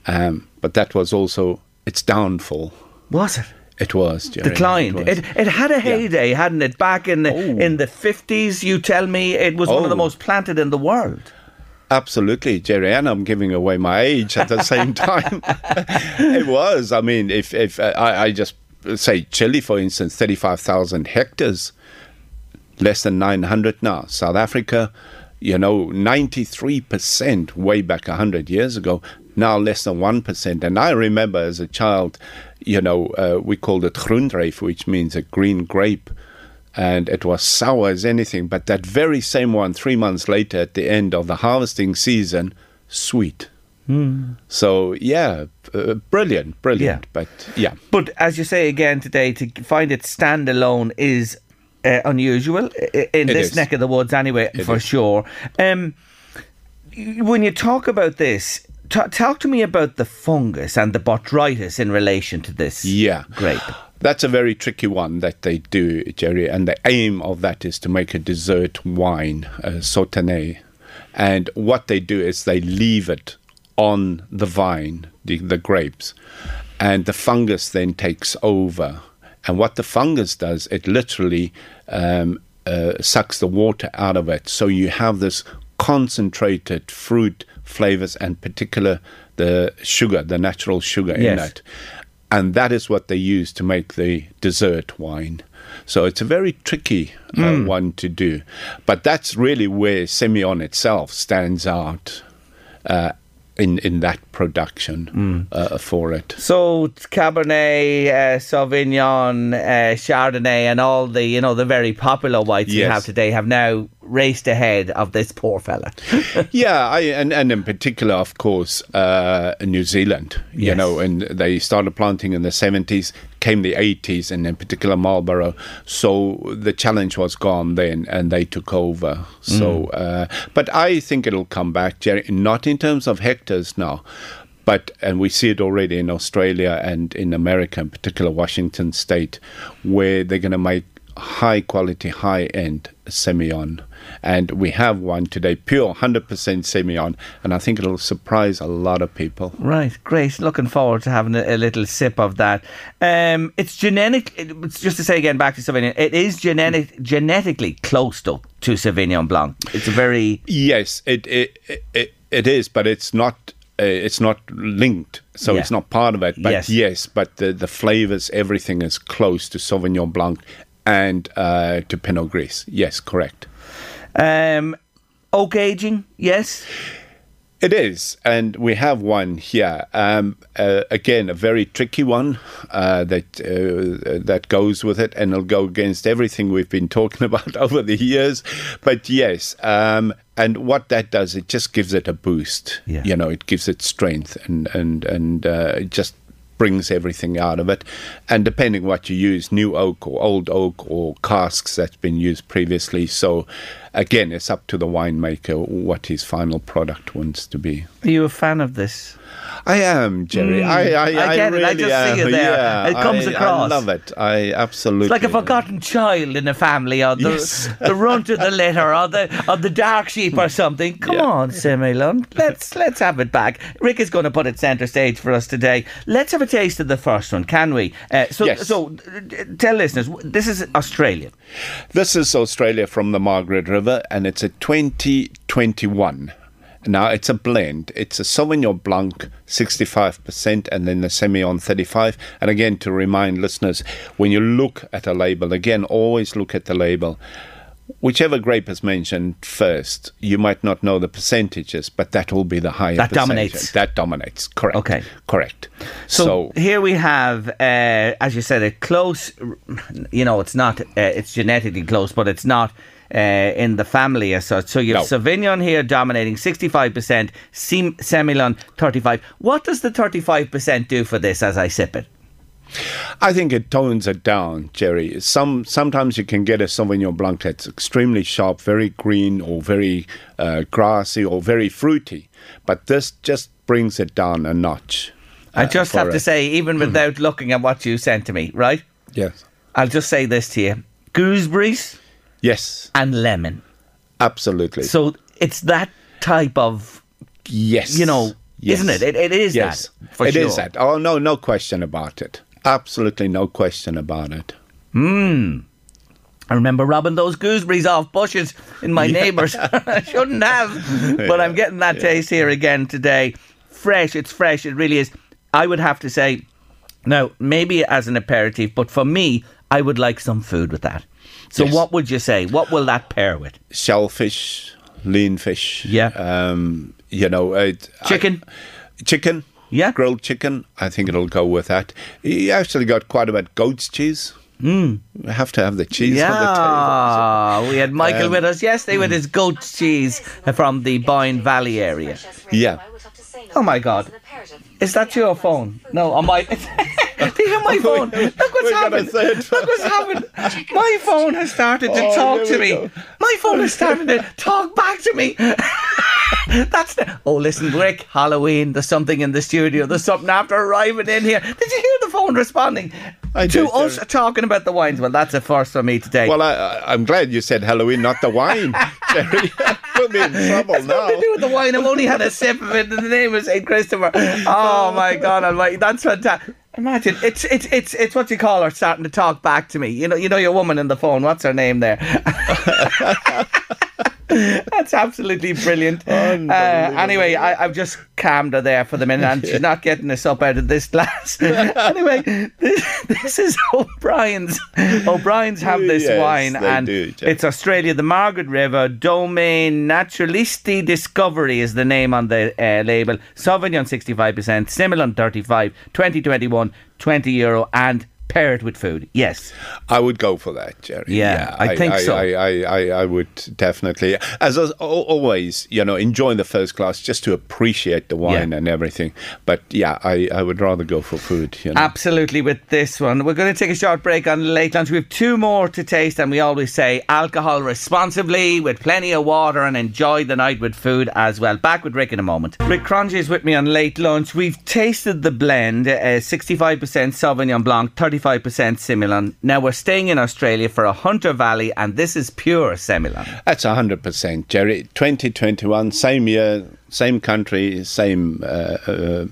Um, but that was also its downfall. Was it? It was, Jerry. Declined. was. It, it had a heyday, hadn't it? Back in the in the fifties, you tell me it was one of the Oh. most planted in the world. Absolutely, Jerry, and I'm giving away my age at the same time. it was. I mean, if if uh, I, I just say Chile, for instance, thirty-five thousand hectares, less than nine hundred now. South Africa, you know, ninety-three percent way back hundred years ago. Now less than one percent. And I remember as a child, you know, uh, we called it groendruif, which means a green grape and it was sour as anything. But that very same one, three months later, at the end of the harvesting season, sweet. So yeah, uh, brilliant, brilliant. But yeah, But as you say again today, to find it standalone is uh, unusual in It this is. neck of the woods, anyway, It for is. sure. Um, when you talk about this, ta talk to me about the fungus and the botrytis in relation to this. yeah, grape. That's a very tricky one that they do, Jerry. And the aim of that is to make a dessert wine, a sauternes. And what they do is they leave it on the vine, the, the grapes, and the fungus then takes over. And what the fungus does, it literally um, uh, sucks the water out of it. So you have this concentrated fruit flavors and particular the sugar, the natural sugar in Yes. it. And that is what they use to make the dessert wine. So it's a very tricky uh, Mm. one to do. But that's really where Semillon itself stands out uh, in, in that production uh, for it. So Cabernet, uh, Sauvignon, uh, Chardonnay, and all the you know the very popular whites we have today have now raced ahead of this poor fella. yeah, I, and, and in particular, of course, uh, New Zealand, you Yes. know, and they started planting in the 70s, came the 80s, and in particular Marlborough. So the challenge was gone then, and they took over. So, uh, but I think it'll come back, Jerry, not in terms of hectares now. But and we see it already in Australia and in America, in particular Washington State, where they're going to make high quality, high end Semillon. And we have one today, pure 100% Semillon, and I think it'll surprise a lot of people. Right, great. Looking forward to having a, a little sip of that. Um, it's genetic. It's just to say again, back to Sauvignon. It is genetic, genetically close to to Sauvignon Blanc. It's a very Yes, it it it, it is, but it's not. Uh, it's not linked, so Yeah. it's not part of it. But Yes. yes, but the the flavors, everything is close to Sauvignon Blanc and uh, to Pinot Gris. Yes, correct. um, oak aging. Yes, It is, and we have one here. Um, uh, again, a very tricky one uh, that uh, that goes with it, and it'll go against everything we've been talking about over the years. But yes, um, and what that does, it just gives it a boost. Yeah. You know, it gives it strength, and and and uh, it just brings everything out of it. And depending what you use, new oak or old oak or casks that's been used previously. So again, it's up to the winemaker what his final product wants to be. are you a fan of this? I am, Jerry. Mm, I, I, I get it. I just am. see you there. Yeah, It comes I, across. I love it. I absolutely. It's like a forgotten child in a family, or the, Yes. the runt of the litter, or the or the dark sheep, or something. Come on, Semillon, let's let's have it back. Rick is going to put it centre stage for us today. Let's have a taste of the first one, can we? Uh, so, Yes. so uh, tell listeners, this is Australian. This is Australia from the Margaret River, and it's a 2021. Now it's a blend. It's a Sauvignon Blanc, 65%, and then the Semillon 35. And again, to remind listeners, when you look at a label, again, always look at the label. Whichever grape is mentioned first, you might not know the percentages, but that will be the higher That percentage. dominates. That dominates. Correct. Okay. Correct. So, So, here we have, uh, as you said, a close. You know, it's not. Uh, it's genetically close, but it's not. Uh, in the family as such. So you have No. Sauvignon here dominating 65%, Sem- Semillon 35 What does the 35% do for this as I sip it? I think it tones it down, Jerry. Some sometimes you can get a Sauvignon Blanc that's extremely sharp, very green, or very uh, grassy, or very fruity. But this just brings it down a notch. I uh, just for have to say, even without looking at what you sent to me, right? Yes. I'll just say this to you gooseberries Yes, and lemon. absolutely. So it's that type of, yes, you know, Yes. isn't it? It, it is yes, that. For It sure. is that. Oh no, no question about it. Absolutely no question about it. Hmm. I remember robbing those gooseberries off bushes in my neighbours. I shouldn't have, but I'm getting that taste here again today. Fresh, it's fresh. It really is. I would have to say, now maybe as an aperitif, but for me, I would like some food with that. So, Yes. what would you say? What will that pair with? Shellfish, lean fish. Yeah. Um, you know, it, I- Chicken. chicken. Yeah. Grilled chicken. I think it'll go with that. You actually got quite a bit goat's cheese. Mm. You have to have the cheese on the table. yeah, we had Michael Um, with us yesterday with his goat cheese from the Boyne Valley area. Yeah. Oh my God. Is that your phone? No, on my. Do you hear my oh, phone? Look what's we got a happened. Look what's happened. My phone has started to Oh, talk to me. go. My phone has started to talk back to me. That's the. Oh, listen, Rick. Halloween. There's something in the studio. There's something after arriving in here. Did you hear the phone responding I to did, us Jerry. talking about the wines? Well, that's a first for me today. Well, I, I- I'm glad you said Halloween, not the wine, Jerry. we'll be in trouble It's now. nothing to do with the wine. I've only had a sip of it in the name of St. Christopher. Oh Oh my God Almighty, that's fantastic. Imagine it's it's it's it's what you call her starting to talk back to me. You know you know your woman in the phone. What's her name there? That's absolutely brilliant. Uh, anyway, I, I've just calmed her there for the minute, and she's not getting us up out of this glass. anyway, this, this is O'Brien's. O'Brien's have this Yes, wine, and do, it's Australia, the Margaret River Domaine Naturaliste Discovery is the name on the uh, label. Sauvignon 65%, Semillon 35, 2021, 20 euro, and paired with food. Yes. I would go for that, Jerry. Yeah, I think I, so. I, I, I, I would definitely, as al- always, you know, enjoy the first class just to appreciate the wine Yeah. and everything. But yeah, I, I would rather go for food. You know. Absolutely, with this one. We're going to take a short break on late lunch. We have two more to taste, and we always say alcohol responsibly with plenty of water and enjoy the night with food as well. Back with Rick in a moment. Rick Cronje is with me on late lunch. We've tasted the blend uh, 65% Sauvignon Blanc, 35% Semillon. Now we're staying in Australia for a Hunter Valley, and this is pure Semillon. That's 100%, Jerry. 2021, same year, same country, same uh, uh,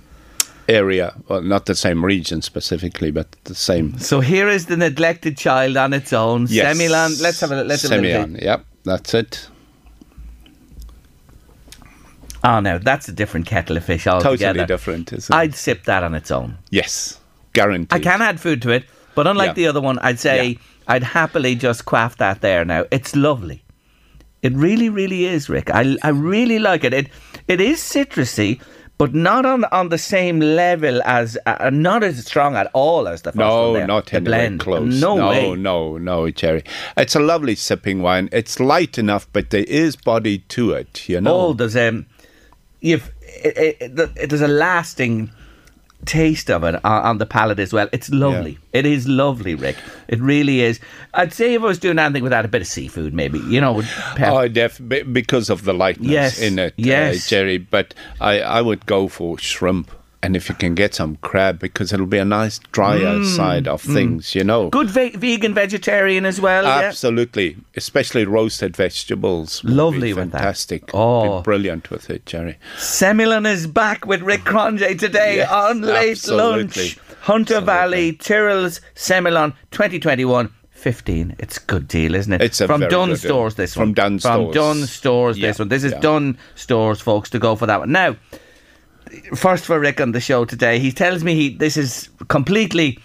area. Well, not the same region specifically, but the same. So here is the neglected child on its own. Yes. Semillon. Let's have a let's have Semillon, yep, that's it. Oh no, that's a different kettle of fish altogether. Totally different, isn't it? I'd sip that on its own. Yes, guaranteed. I can add food to it, but unlike Yeah. the other one, I'd say Yeah. I'd happily just quaff that there now. It's lovely. It really, really is, Rick. I, I really like it. It it is citrusy, but not on on the same level as uh, not as strong at all as the first one No, not the anywhere blend. close. No, no, way. no, no, Jerry. It's a lovely sipping wine. It's light enough, but there is body to it. You know. Oh, there's um, you've it, it, it, there's a lasting taste of it on, on the palate as well. It's lovely. It is lovely, Rick. It really is. I'd say if I was doing anything without a bit of seafood, maybe you know, pep- Oh, def- because of the lightness Yes, in it, yes. uh, Jerry. But I, I would go for shrimp, and if you can get some crab, because it'll be a nice drier Mm, side of mm. things, you know. good ve- vegan vegetarian as well. yeah? Absolutely, especially roasted vegetables. Lovely with that. fantastic. Oh. Be brilliant with it, Jerry. Semillon is back with Rick Cronje today Yes, on Late absolutely. Lunch. Hunter Valley, Tyrrell's, Semillon 2021. 15. It's a good deal, isn't it? It's a From Dunn deal. Stores, this From one. Dunn From Stores. Dunnes Stores, this Yeah, one. This is yeah. Dunnes Stores, folks, to go for that one. Now, first for Rick on the show today, he tells me he this is completely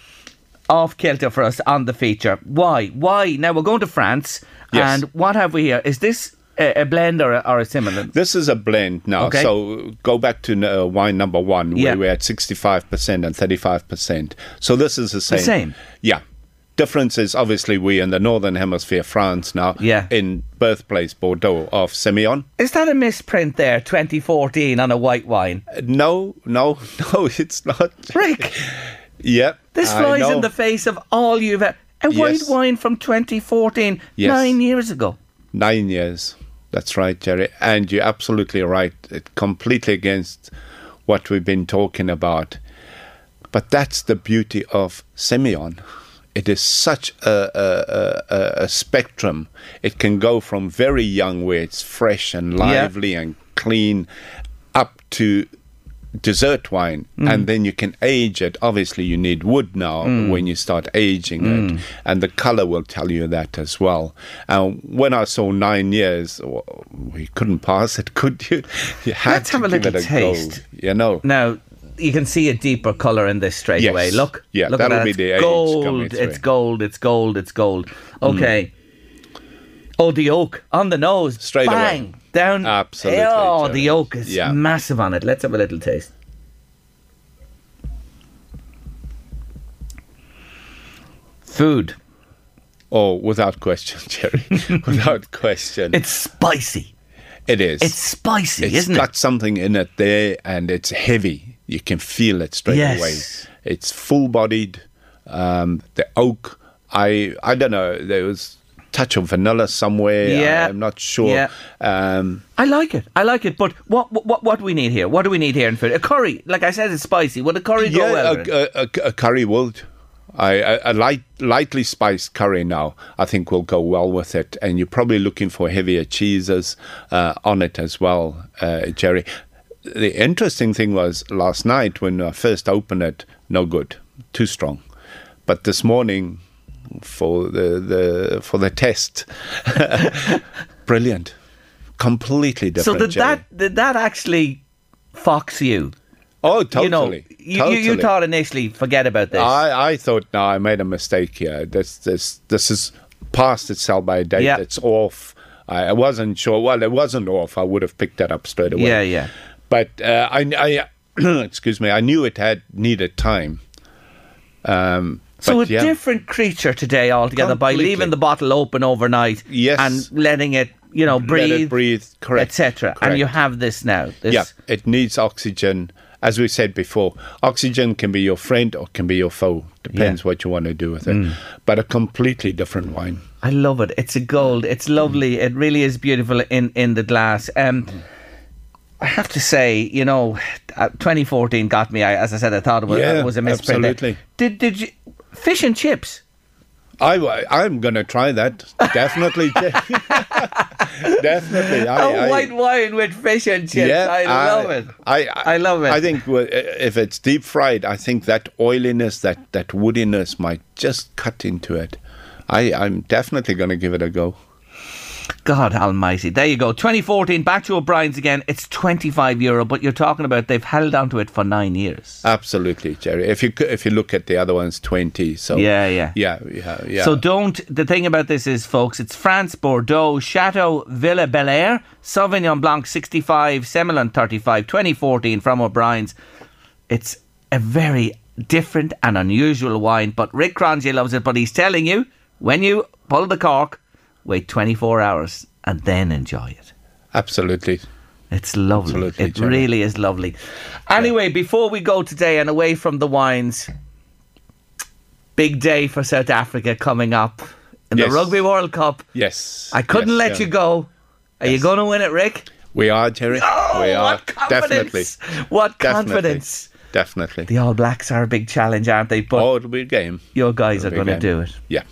off kilter for us on the feature. Why? Why? Now, we're going to France, Yes. and what have we here? Is this a, a blend or a, or a similar? This is a blend now. Okay. So go back to uh, wine number one, Yeah. where we're at 65% and 35%. So this is the same. same? Yeah. Difference is obviously we in the northern hemisphere, France now, Yeah. in birthplace Bordeaux of Semillon. Is that a misprint there, 2014, on a white wine? Uh, no, no, no, it's not. Rick, Yep. this flies in the face of all you've had. A white wine from 2014, Yes. nine years ago. Nine years. That's right, Jerry. And you're absolutely right. It's completely against what we've been talking about. But that's the beauty of Semillon. It is such a, a, a, a spectrum. It can go from very young, where it's fresh and Yeah. lively and clean, up to dessert wine. Mm. And then you can age it. Obviously, you need wood now Mm. when you start aging Mm. it. And the color will tell you that as well. And when I saw nine years, w- we couldn't pass it, could you? You had Let's to have a little taste. go. You know. Now, you can see a deeper colour in this straight Yes. away. Look. Yeah, look at that'll that. be It's the gold. It's. Mm. gold. It's gold. It's gold. Okay. Oh, the oak on the nose. Straight away. Bang. Down. Absolutely, Oh, the oak is Yeah. massive on it. Let's have a little taste. Food. Oh, without question, Jerry. without question. It's spicy. It is. It's spicy, It's isn't got it? something in it there, and it's heavy. You can feel it straight Yes. away. It's full-bodied. Um, the oak. I I don't know. There was touch of vanilla somewhere. Yeah. I'm not sure. Yeah. Um, I like it. I like it. But what what what do we need here? What do we need here in food? A curry. Like I said, it's spicy. Would a curry go well? a, a, a curry would. I, a, a light, lightly spiced curry now, I think will go well with it. And you're probably looking for heavier cheeses uh, on it as well, uh, Jerry. The interesting thing was last night when I first opened it, no good, too strong. But this morning, for the, the for the test, brilliant, completely so different. did Jerry. that did that actually fox you? Oh, totally. You know, you, you, you thought initially, forget about this. I, I thought, no, I made a mistake here. This this this is past its sell by date. Yeah. It's off. I, I wasn't sure. Well, it wasn't off. I would have picked that up straight away. Yeah, yeah. But uh, I, I excuse me. I knew it had needed time. Um, so but a yeah. different creature today altogether by leaving the bottle open overnight Yes. and letting it, you know, Let breathe, it breathe. Correct. etc. And you have this now. This, Yeah, it needs oxygen. As we said before, oxygen can be your friend or can be your foe. Depends what you want to do with it. Mm. But a completely different wine. I love it. It's a gold. It's lovely. It really is beautiful in in the glass. Um, I have to say, you know, uh, 2014 got me. I, as I said, I thought it was, Yeah, it was a misprint. absolutely. Did did you fish and chips? I, I'm going to try that. Definitely. Definitely. I, a I- white wine with fish and chips. Yeah, I love it. I, I love it. I think if it's deep fried, I think that oiliness, that, that woodiness might just cut into it. I, I'm definitely going to give it a go. God Almighty. There you go. 2014. Back to O'Brien's again. It's 25 euro, but you're talking about they've held on to it for nine years. Absolutely, Jerry. If you if you look at the other ones, twenty. So Yeah, yeah. yeah, yeah, yeah. So don't. The thing about this is, folks, it's France, Bordeaux, Chateau Villa Bel Air, Sauvignon Blanc 65, Semillon 35, 2014 from O'Brien's. It's a very different and unusual wine, but Rick Cronje loves it. But he's telling you when you pull the cork, wait 24 hours and then enjoy it. Absolutely. It's lovely. Absolutely, it Jerry. really is lovely. Anyway, before we go today and away from the wines, big day for South Africa coming up in Yes. the Rugby World Cup. Yes. I couldn't yes, let yeah. you go. Are you going to win it, Rick? We are, Jerry. Oh, we are. what confidence! Definitely. What confidence! Definitely. The All Blacks are a big challenge, aren't they? But oh, it'll be a game. your guys are It'll going to do it. Yeah.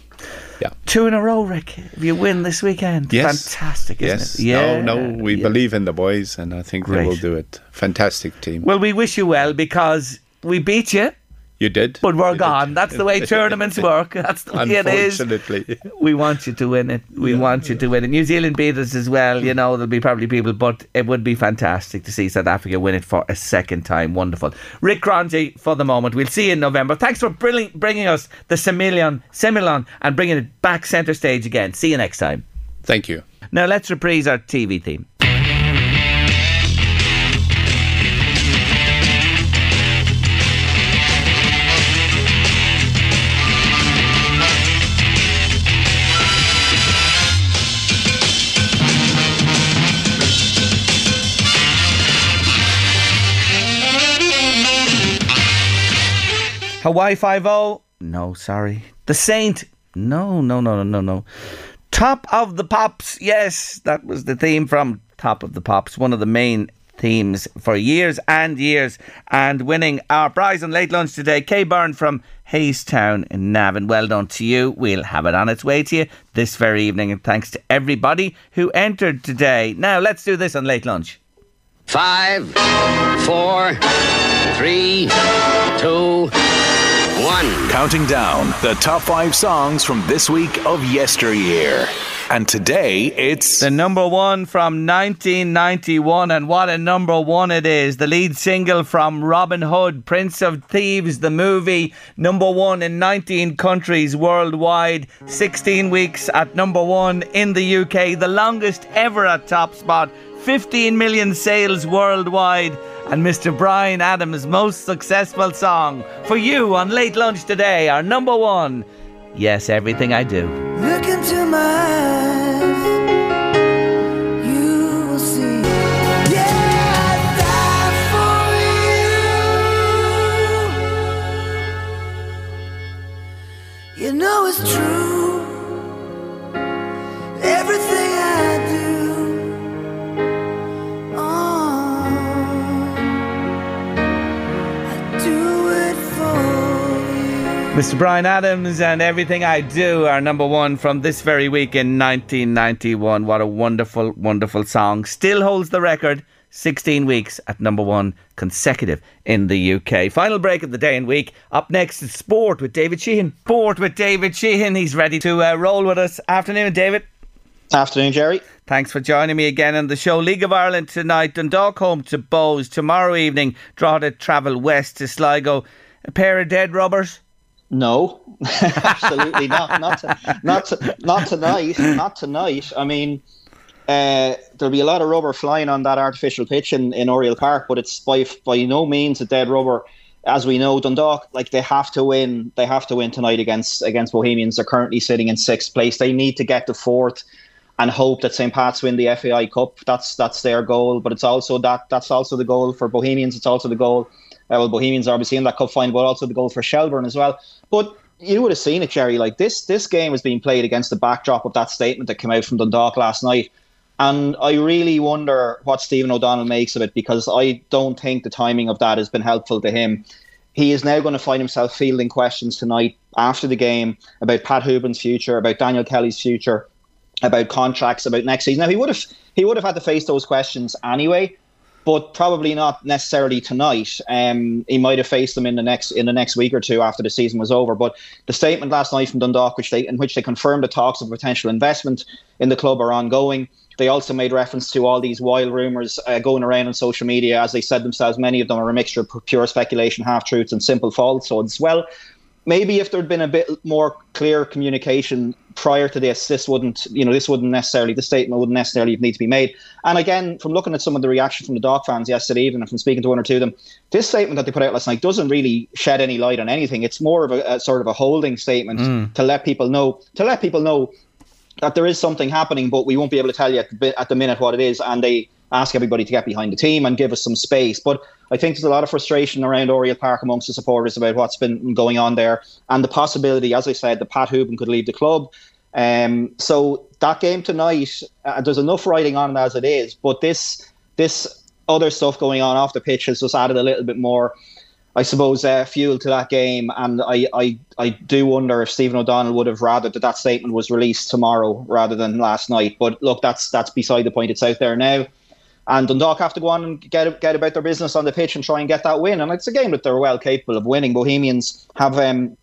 Yeah. Two in a row, Rick. If you win this weekend, Yes. fantastic, isn't yes. it? Yeah. No, no, we yeah. believe in the boys, and I think they will do it. Fantastic team. Well, we wish you well because we beat you, you did. but we're gone. That's the way tournaments work. That's the way it is. Unfortunately. We want you to win it. We want you to win it. New Zealand beat us as well. You know, there'll be probably people, but it would be fantastic to see South Africa win it for a second time. Wonderful. Rick Cronje for the moment. We'll see you in November. Thanks for brilliant, bringing us the Semillon, Semillon and bringing it back centre stage again. See you next time. Thank you. Now let's reprise our TV theme. Hawaii Five O? No, sorry. The Saint? No, no, no, no, no, no. Top of the Pops? Yes, that was the theme from Top of the Pops. One of the main themes for years and years. And winning our prize on late lunch today, Kay Byrne from Haystown in Navan. Well done to you. We'll have it on its way to you this very evening. And thanks to everybody who entered today. Now let's do this on late lunch. Five, four, three, two, one. Counting down the top five songs from this week of yesteryear. And today it's The number one from 1991, and what a number one it is. The lead single from Robin Hood, Prince of Thieves, the movie, number one in 19 countries worldwide, 16 weeks at number one in the UK, the longest ever at top spot, 15 million sales worldwide, and Mr. Bryan Adams' most successful song for you on Late Lunch today, our number one. Yes, everything I do. Look into my eyes, you know it's true. Mr. Bryan Adams and Everything I Do are number one from this very week in 1991. What a wonderful, wonderful song. Still holds the record. 16 weeks at number one consecutive in the UK. Final break of the day and week. Up next is Sport with David Sheehan. Sport with David Sheehan. He's ready to uh, roll with us. Afternoon, David. Afternoon, Jerry. Thanks for joining me again on the show. League of Ireland tonight. Dundalk home to Bohs. Tomorrow evening, draw to travel west to Sligo. A pair of dead rubbers. No, absolutely not. Not to, not to, not tonight. Not tonight. I mean, uh, there'll be a lot of rubber flying on that artificial pitch in, in Oriel Park, but it's by by no means a dead rubber. As we know, Dundalk like they have to win. They have to win tonight against against Bohemians. They're currently sitting in sixth place. They need to get to fourth and hope that St. Pat's win the FAI Cup. That's that's their goal. But it's also that that's also the goal for Bohemians. It's also the goal. Uh, well, Bohemians are obviously in that cup final, but also the goal for Shelbourne as well. But you would have seen it, Jerry. Like this, this game was being played against the backdrop of that statement that came out from Dundalk last night. And I really wonder what Stephen O'Donnell makes of it because I don't think the timing of that has been helpful to him. He is now going to find himself fielding questions tonight after the game about Pat Hoban's future, about Daniel Kelly's future, about contracts, about next season. Now he would have he would have had to face those questions anyway, but probably not necessarily tonight. Um, he might have faced them in the next in the next week or two after the season was over. But the statement last night from Dundalk, which they in which they confirmed the talks of potential investment in the club are ongoing. They also made reference to all these wild rumours uh, going around on social media. As they said themselves, many of them are a mixture of pure speculation, half truths, and simple falsehoods. Well, maybe if there'd been a bit more clear communication prior to this, this wouldn't, you know, this wouldn't necessarily, the statement wouldn't necessarily need to be made. And again, from looking at some of the reaction from the dog fans yesterday evening and from speaking to one or two of them, this statement that they put out last night doesn't really shed any light on anything. It's more of a, a sort of a holding statement Mm. to let people know, to let people know that there is something happening, but we won't be able to tell you at the, at the minute what it is. And they ask everybody to get behind the team and give us some space. But I think there's a lot of frustration around Oriel Park amongst the supporters about what's been going on there and the possibility, as I said, that Pat Hoban could leave the club. Um, so that game tonight, uh, there's enough writing on it as it is, but this this other stuff going on off the pitch has just added a little bit more, I suppose, uh, fuel to that game. And I, I I do wonder if Stephen O'Donnell would have rather that that statement was released tomorrow rather than last night. But look, that's that's beside the point. It's out there now. And Dundalk have to go on and get get about their business on the pitch and try and get that win. And it's a game that they're well capable of winning. Bohemians have um,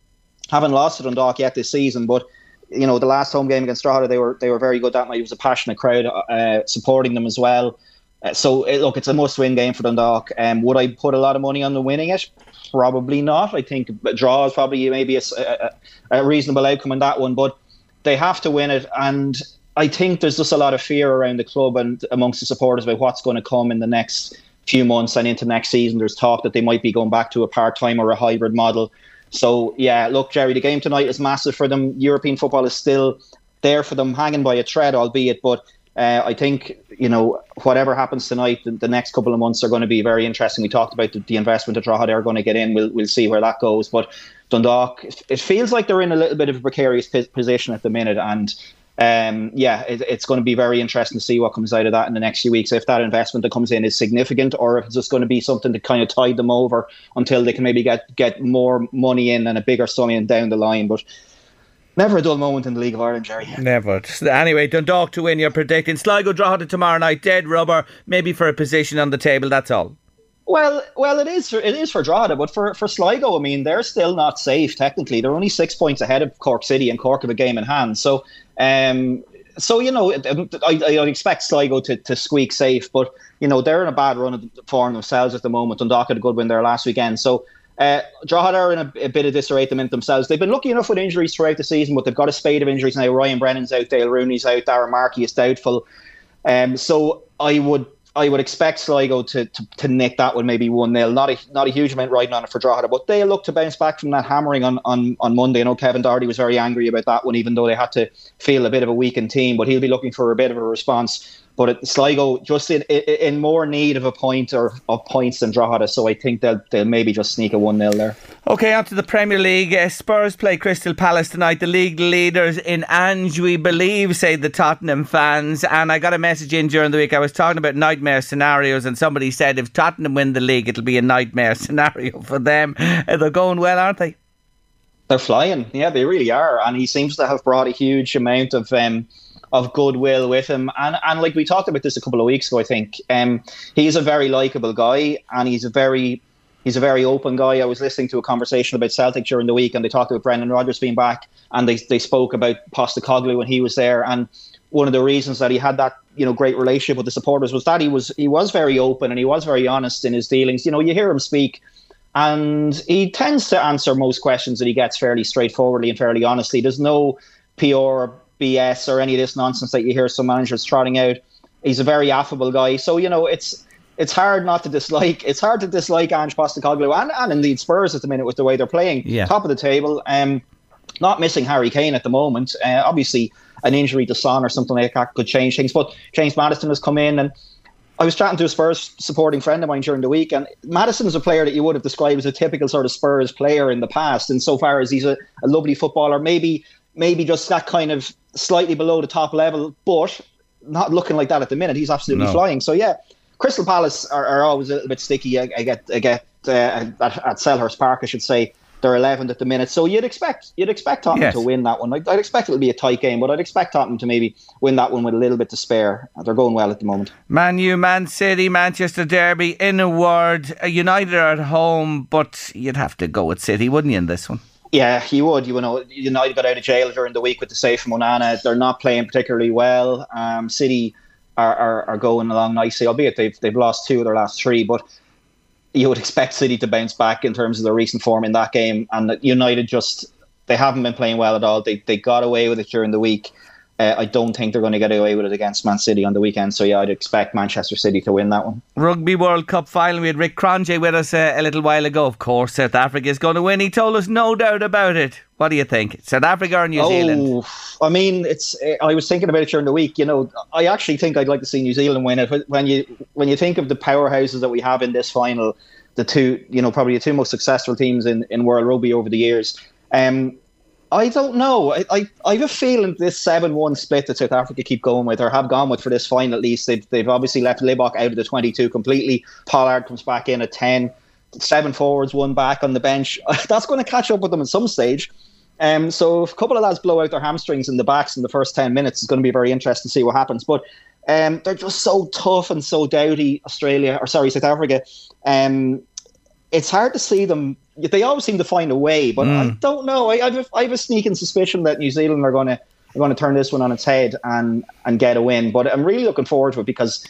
haven't lost to Dundalk yet this season, but you know the last home game against Drogheda, they were they were very good that night. It was a passionate crowd uh, supporting them as well. Uh, so it, look, it's a must-win game for Dundalk. Um, would I put a lot of money on them winning it? Probably not. I think a draw is probably maybe a, a, a reasonable outcome in that one, but they have to win it. And I think there's just a lot of fear around the club and amongst the supporters about what's going to come in the next few months and into next season. There's talk that they might be going back to a part-time or a hybrid model. So yeah, look, Jerry, the game tonight is massive for them. European football is still there for them, hanging by a thread, albeit. But uh, I think you know whatever happens tonight, the, the, next couple of months are going to be very interesting. We talked about the, the investment that are going to get in. We'll we'll see where that goes. But Dundalk, it feels like they're in a little bit of a precarious position at the minute, and um, yeah, it, it's going to be very interesting to see what comes out of that in the next few weeks. If that investment that comes in is significant, or if it's just going to be something to kind of tide them over until they can maybe get get more money in and a bigger sum in down the line. But Never a dull moment in the League of Ireland, Jerry. Never. Anyway, Dundalk to win. You're predicting Sligo Drogheda tomorrow night. Dead rubber, maybe for a position on the table. That's all. Well, well, it is for it is for Drogheda, but for for Sligo, I mean, they're still not safe technically. They're only six points ahead of Cork City, and Cork have a game in hand. So, um, so you know, I, I expect Sligo to, to squeak safe, but you know they're in a bad run of form themselves at the moment. Dundalk had a good win there last weekend, so. Uh, Drogheda are in a, a, bit of disarray at the minute themselves. They've been lucky enough with injuries throughout the season, but they've got a spade of injuries now. Ryan Brennan's out, Dayle Rooney's out, Darragh Markey is doubtful. Um, so I would I would expect Sligo to, to, to nick that one maybe 1 0. Not a, not a huge amount riding on it for Drogheda, but they look to bounce back from that hammering on, on, on Monday. I know Kevin Doherty was very angry about that one, even though they had to feel a bit of a weakened team, but he'll be looking for a bit of a response but it, Sligo just in, in more need of a point or of points than Drogheda, so I think they'll they'll maybe just sneak a one 0 there. Okay, on to the Premier League. Uh, Spurs play Crystal Palace tonight. The league leaders in Ange, we believe, say the Tottenham fans. And I got a message in during the week. I was talking about nightmare scenarios, and somebody said if Tottenham win the league, it'll be a nightmare scenario for them. Uh, they're going well, aren't they? They're flying. Yeah, they really are. And he seems to have brought a huge amount of. Um, of goodwill with him. And and like we talked about this a couple of weeks ago, I think um, he's a very likable guy, and he's a very he's a very open guy. I was listening to a conversation about Celtic during the week, and they talked about Brendan Rodgers being back, and they they spoke about Postecoglou when he was there, and one of the reasons that he had that you know great relationship with the supporters was that he was he was very open and he was very honest in his dealings. You know, you hear him speak. And he tends to answer most questions that he gets fairly straightforwardly and fairly honestly. There's no PR BS or any of this nonsense that you hear some managers trotting out. He's a very affable guy. So, you know, it's it's hard not to dislike. It's hard to dislike Ange Postecoglou and, and indeed Spurs at the minute with the way they're playing. Yeah. Top of the table. Um, not missing Harry Kane at the moment. Uh, obviously, an injury to Son or something like that could change things. But James Maddison has come in and I was chatting to a Spurs supporting friend of mine during the week, and Maddison is a player that you would have described as a typical sort of Spurs player in the past, insofar as he's a, a lovely footballer, maybe maybe just that kind of slightly below the top level, but not looking like that at the minute. He's absolutely No. flying. So yeah, Crystal Palace are, are always a little bit sticky. I, I get, I get uh, at, at Selhurst Park, I should say. They're 11th at the minute, so you'd expect you'd expect Tottenham Yes. to win that one. I'd, I'd expect it'll be a tight game, but I'd expect Tottenham to maybe win that one with a little bit to spare. They're going well at the moment. Man U, Man City, Manchester Derby. In a word, United are at home, but you'd have to go with City, wouldn't you, in this one? Yeah, he would. You know, United got out of jail during the week with the save from Onana. They're not playing particularly well. Um, City are, are, are going along nicely, albeit they've they've lost two of their last three. But you would expect City to bounce back in terms of their recent form in that game. And United just they haven't been playing well at all. They they got away with it during the week. Uh, I don't think they're going to get away with it against Man City on the weekend. So yeah, I'd expect Manchester City to win that one. Rugby World Cup final. We had Rick Cronje with us uh, a little while ago. Of course, South Africa is going to win. He told us no doubt about it. What do you think? South Africa or New oh, Zealand? I mean, it's. I was thinking about it during the week. You know, I actually think I'd like to see New Zealand win it. When you when you think of the powerhouses that we have in this final, the two, you know, probably the two most successful teams in, in world rugby over the years. Um, I don't know. I, I, I have a feeling this 7 1 split that South Africa keep going with, or have gone with for this final at least. They've, they've obviously left Libbok out of the 22 completely. Pollard comes back in at 10. Seven forwards, one back on the bench. That's going to catch up with them at some stage. Um, so if a couple of lads blow out their hamstrings in the backs in the first 10 minutes, it's going to be very interesting to see what happens. But um, they're just so tough and so doughty, Australia, or sorry, South Africa. Um, it's hard to see them they always seem to find a way, but mm. I don't know. I, I, have a, I have a sneaking suspicion that New Zealand are going to are going to turn this one on its head and and get a win. But I'm really looking forward to it because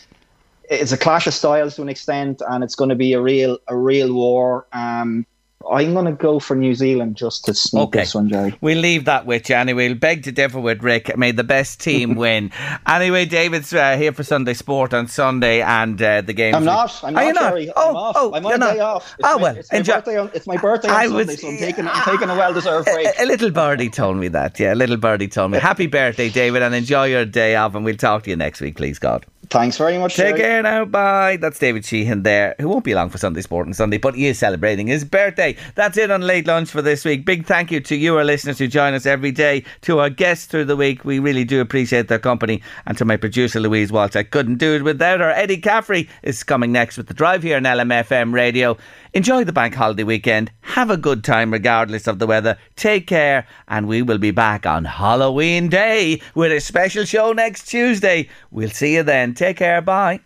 it's a clash of styles to an extent, and it's going to be a real a real war. Um, I'm going to go for New Zealand just to sneak okay. this one, Jerry. We'll leave that with you anyway. We'll beg to differ with Rick. May the best team win. Anyway, David's uh, here for Sunday Sport on Sunday and uh, the game. I'm not. I'm not, Jerry. Oh, I'm off. oh, I'm on a not. day off. It's oh, my, well. It's my, birthday on, it's my birthday on I Sunday, was, so I'm taking, I'm taking a well-deserved break. A, a little birdie told me that. Yeah, a little birdie told me. Happy birthday, David, and enjoy your day off, and we'll talk to you next week, please, God. Thanks very much. Take Jerry. care now. Bye. That's David Sheehan there, who won't be along for Sunday Sport on Sunday, but he is celebrating his birthday. That's it on Late Lunch for this week. Big thank you to you, our listeners, who join us every day, to our guests through the week. We really do appreciate their company, and to my producer, Louise Walsh. I couldn't do it without her. Eddie Caffrey is coming next with the drive here on LMFM Radio. Enjoy the bank holiday weekend. Have a good time regardless of the weather. Take care, and we will be back on Halloween Day with a special show next Tuesday. We'll see you then. Take care. Bye.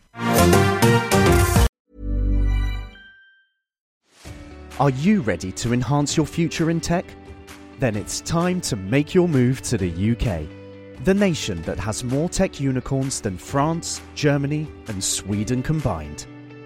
Are you ready to enhance your future in tech? Then it's time to make your move to the UK, the nation that has more tech unicorns than France, Germany, and Sweden combined.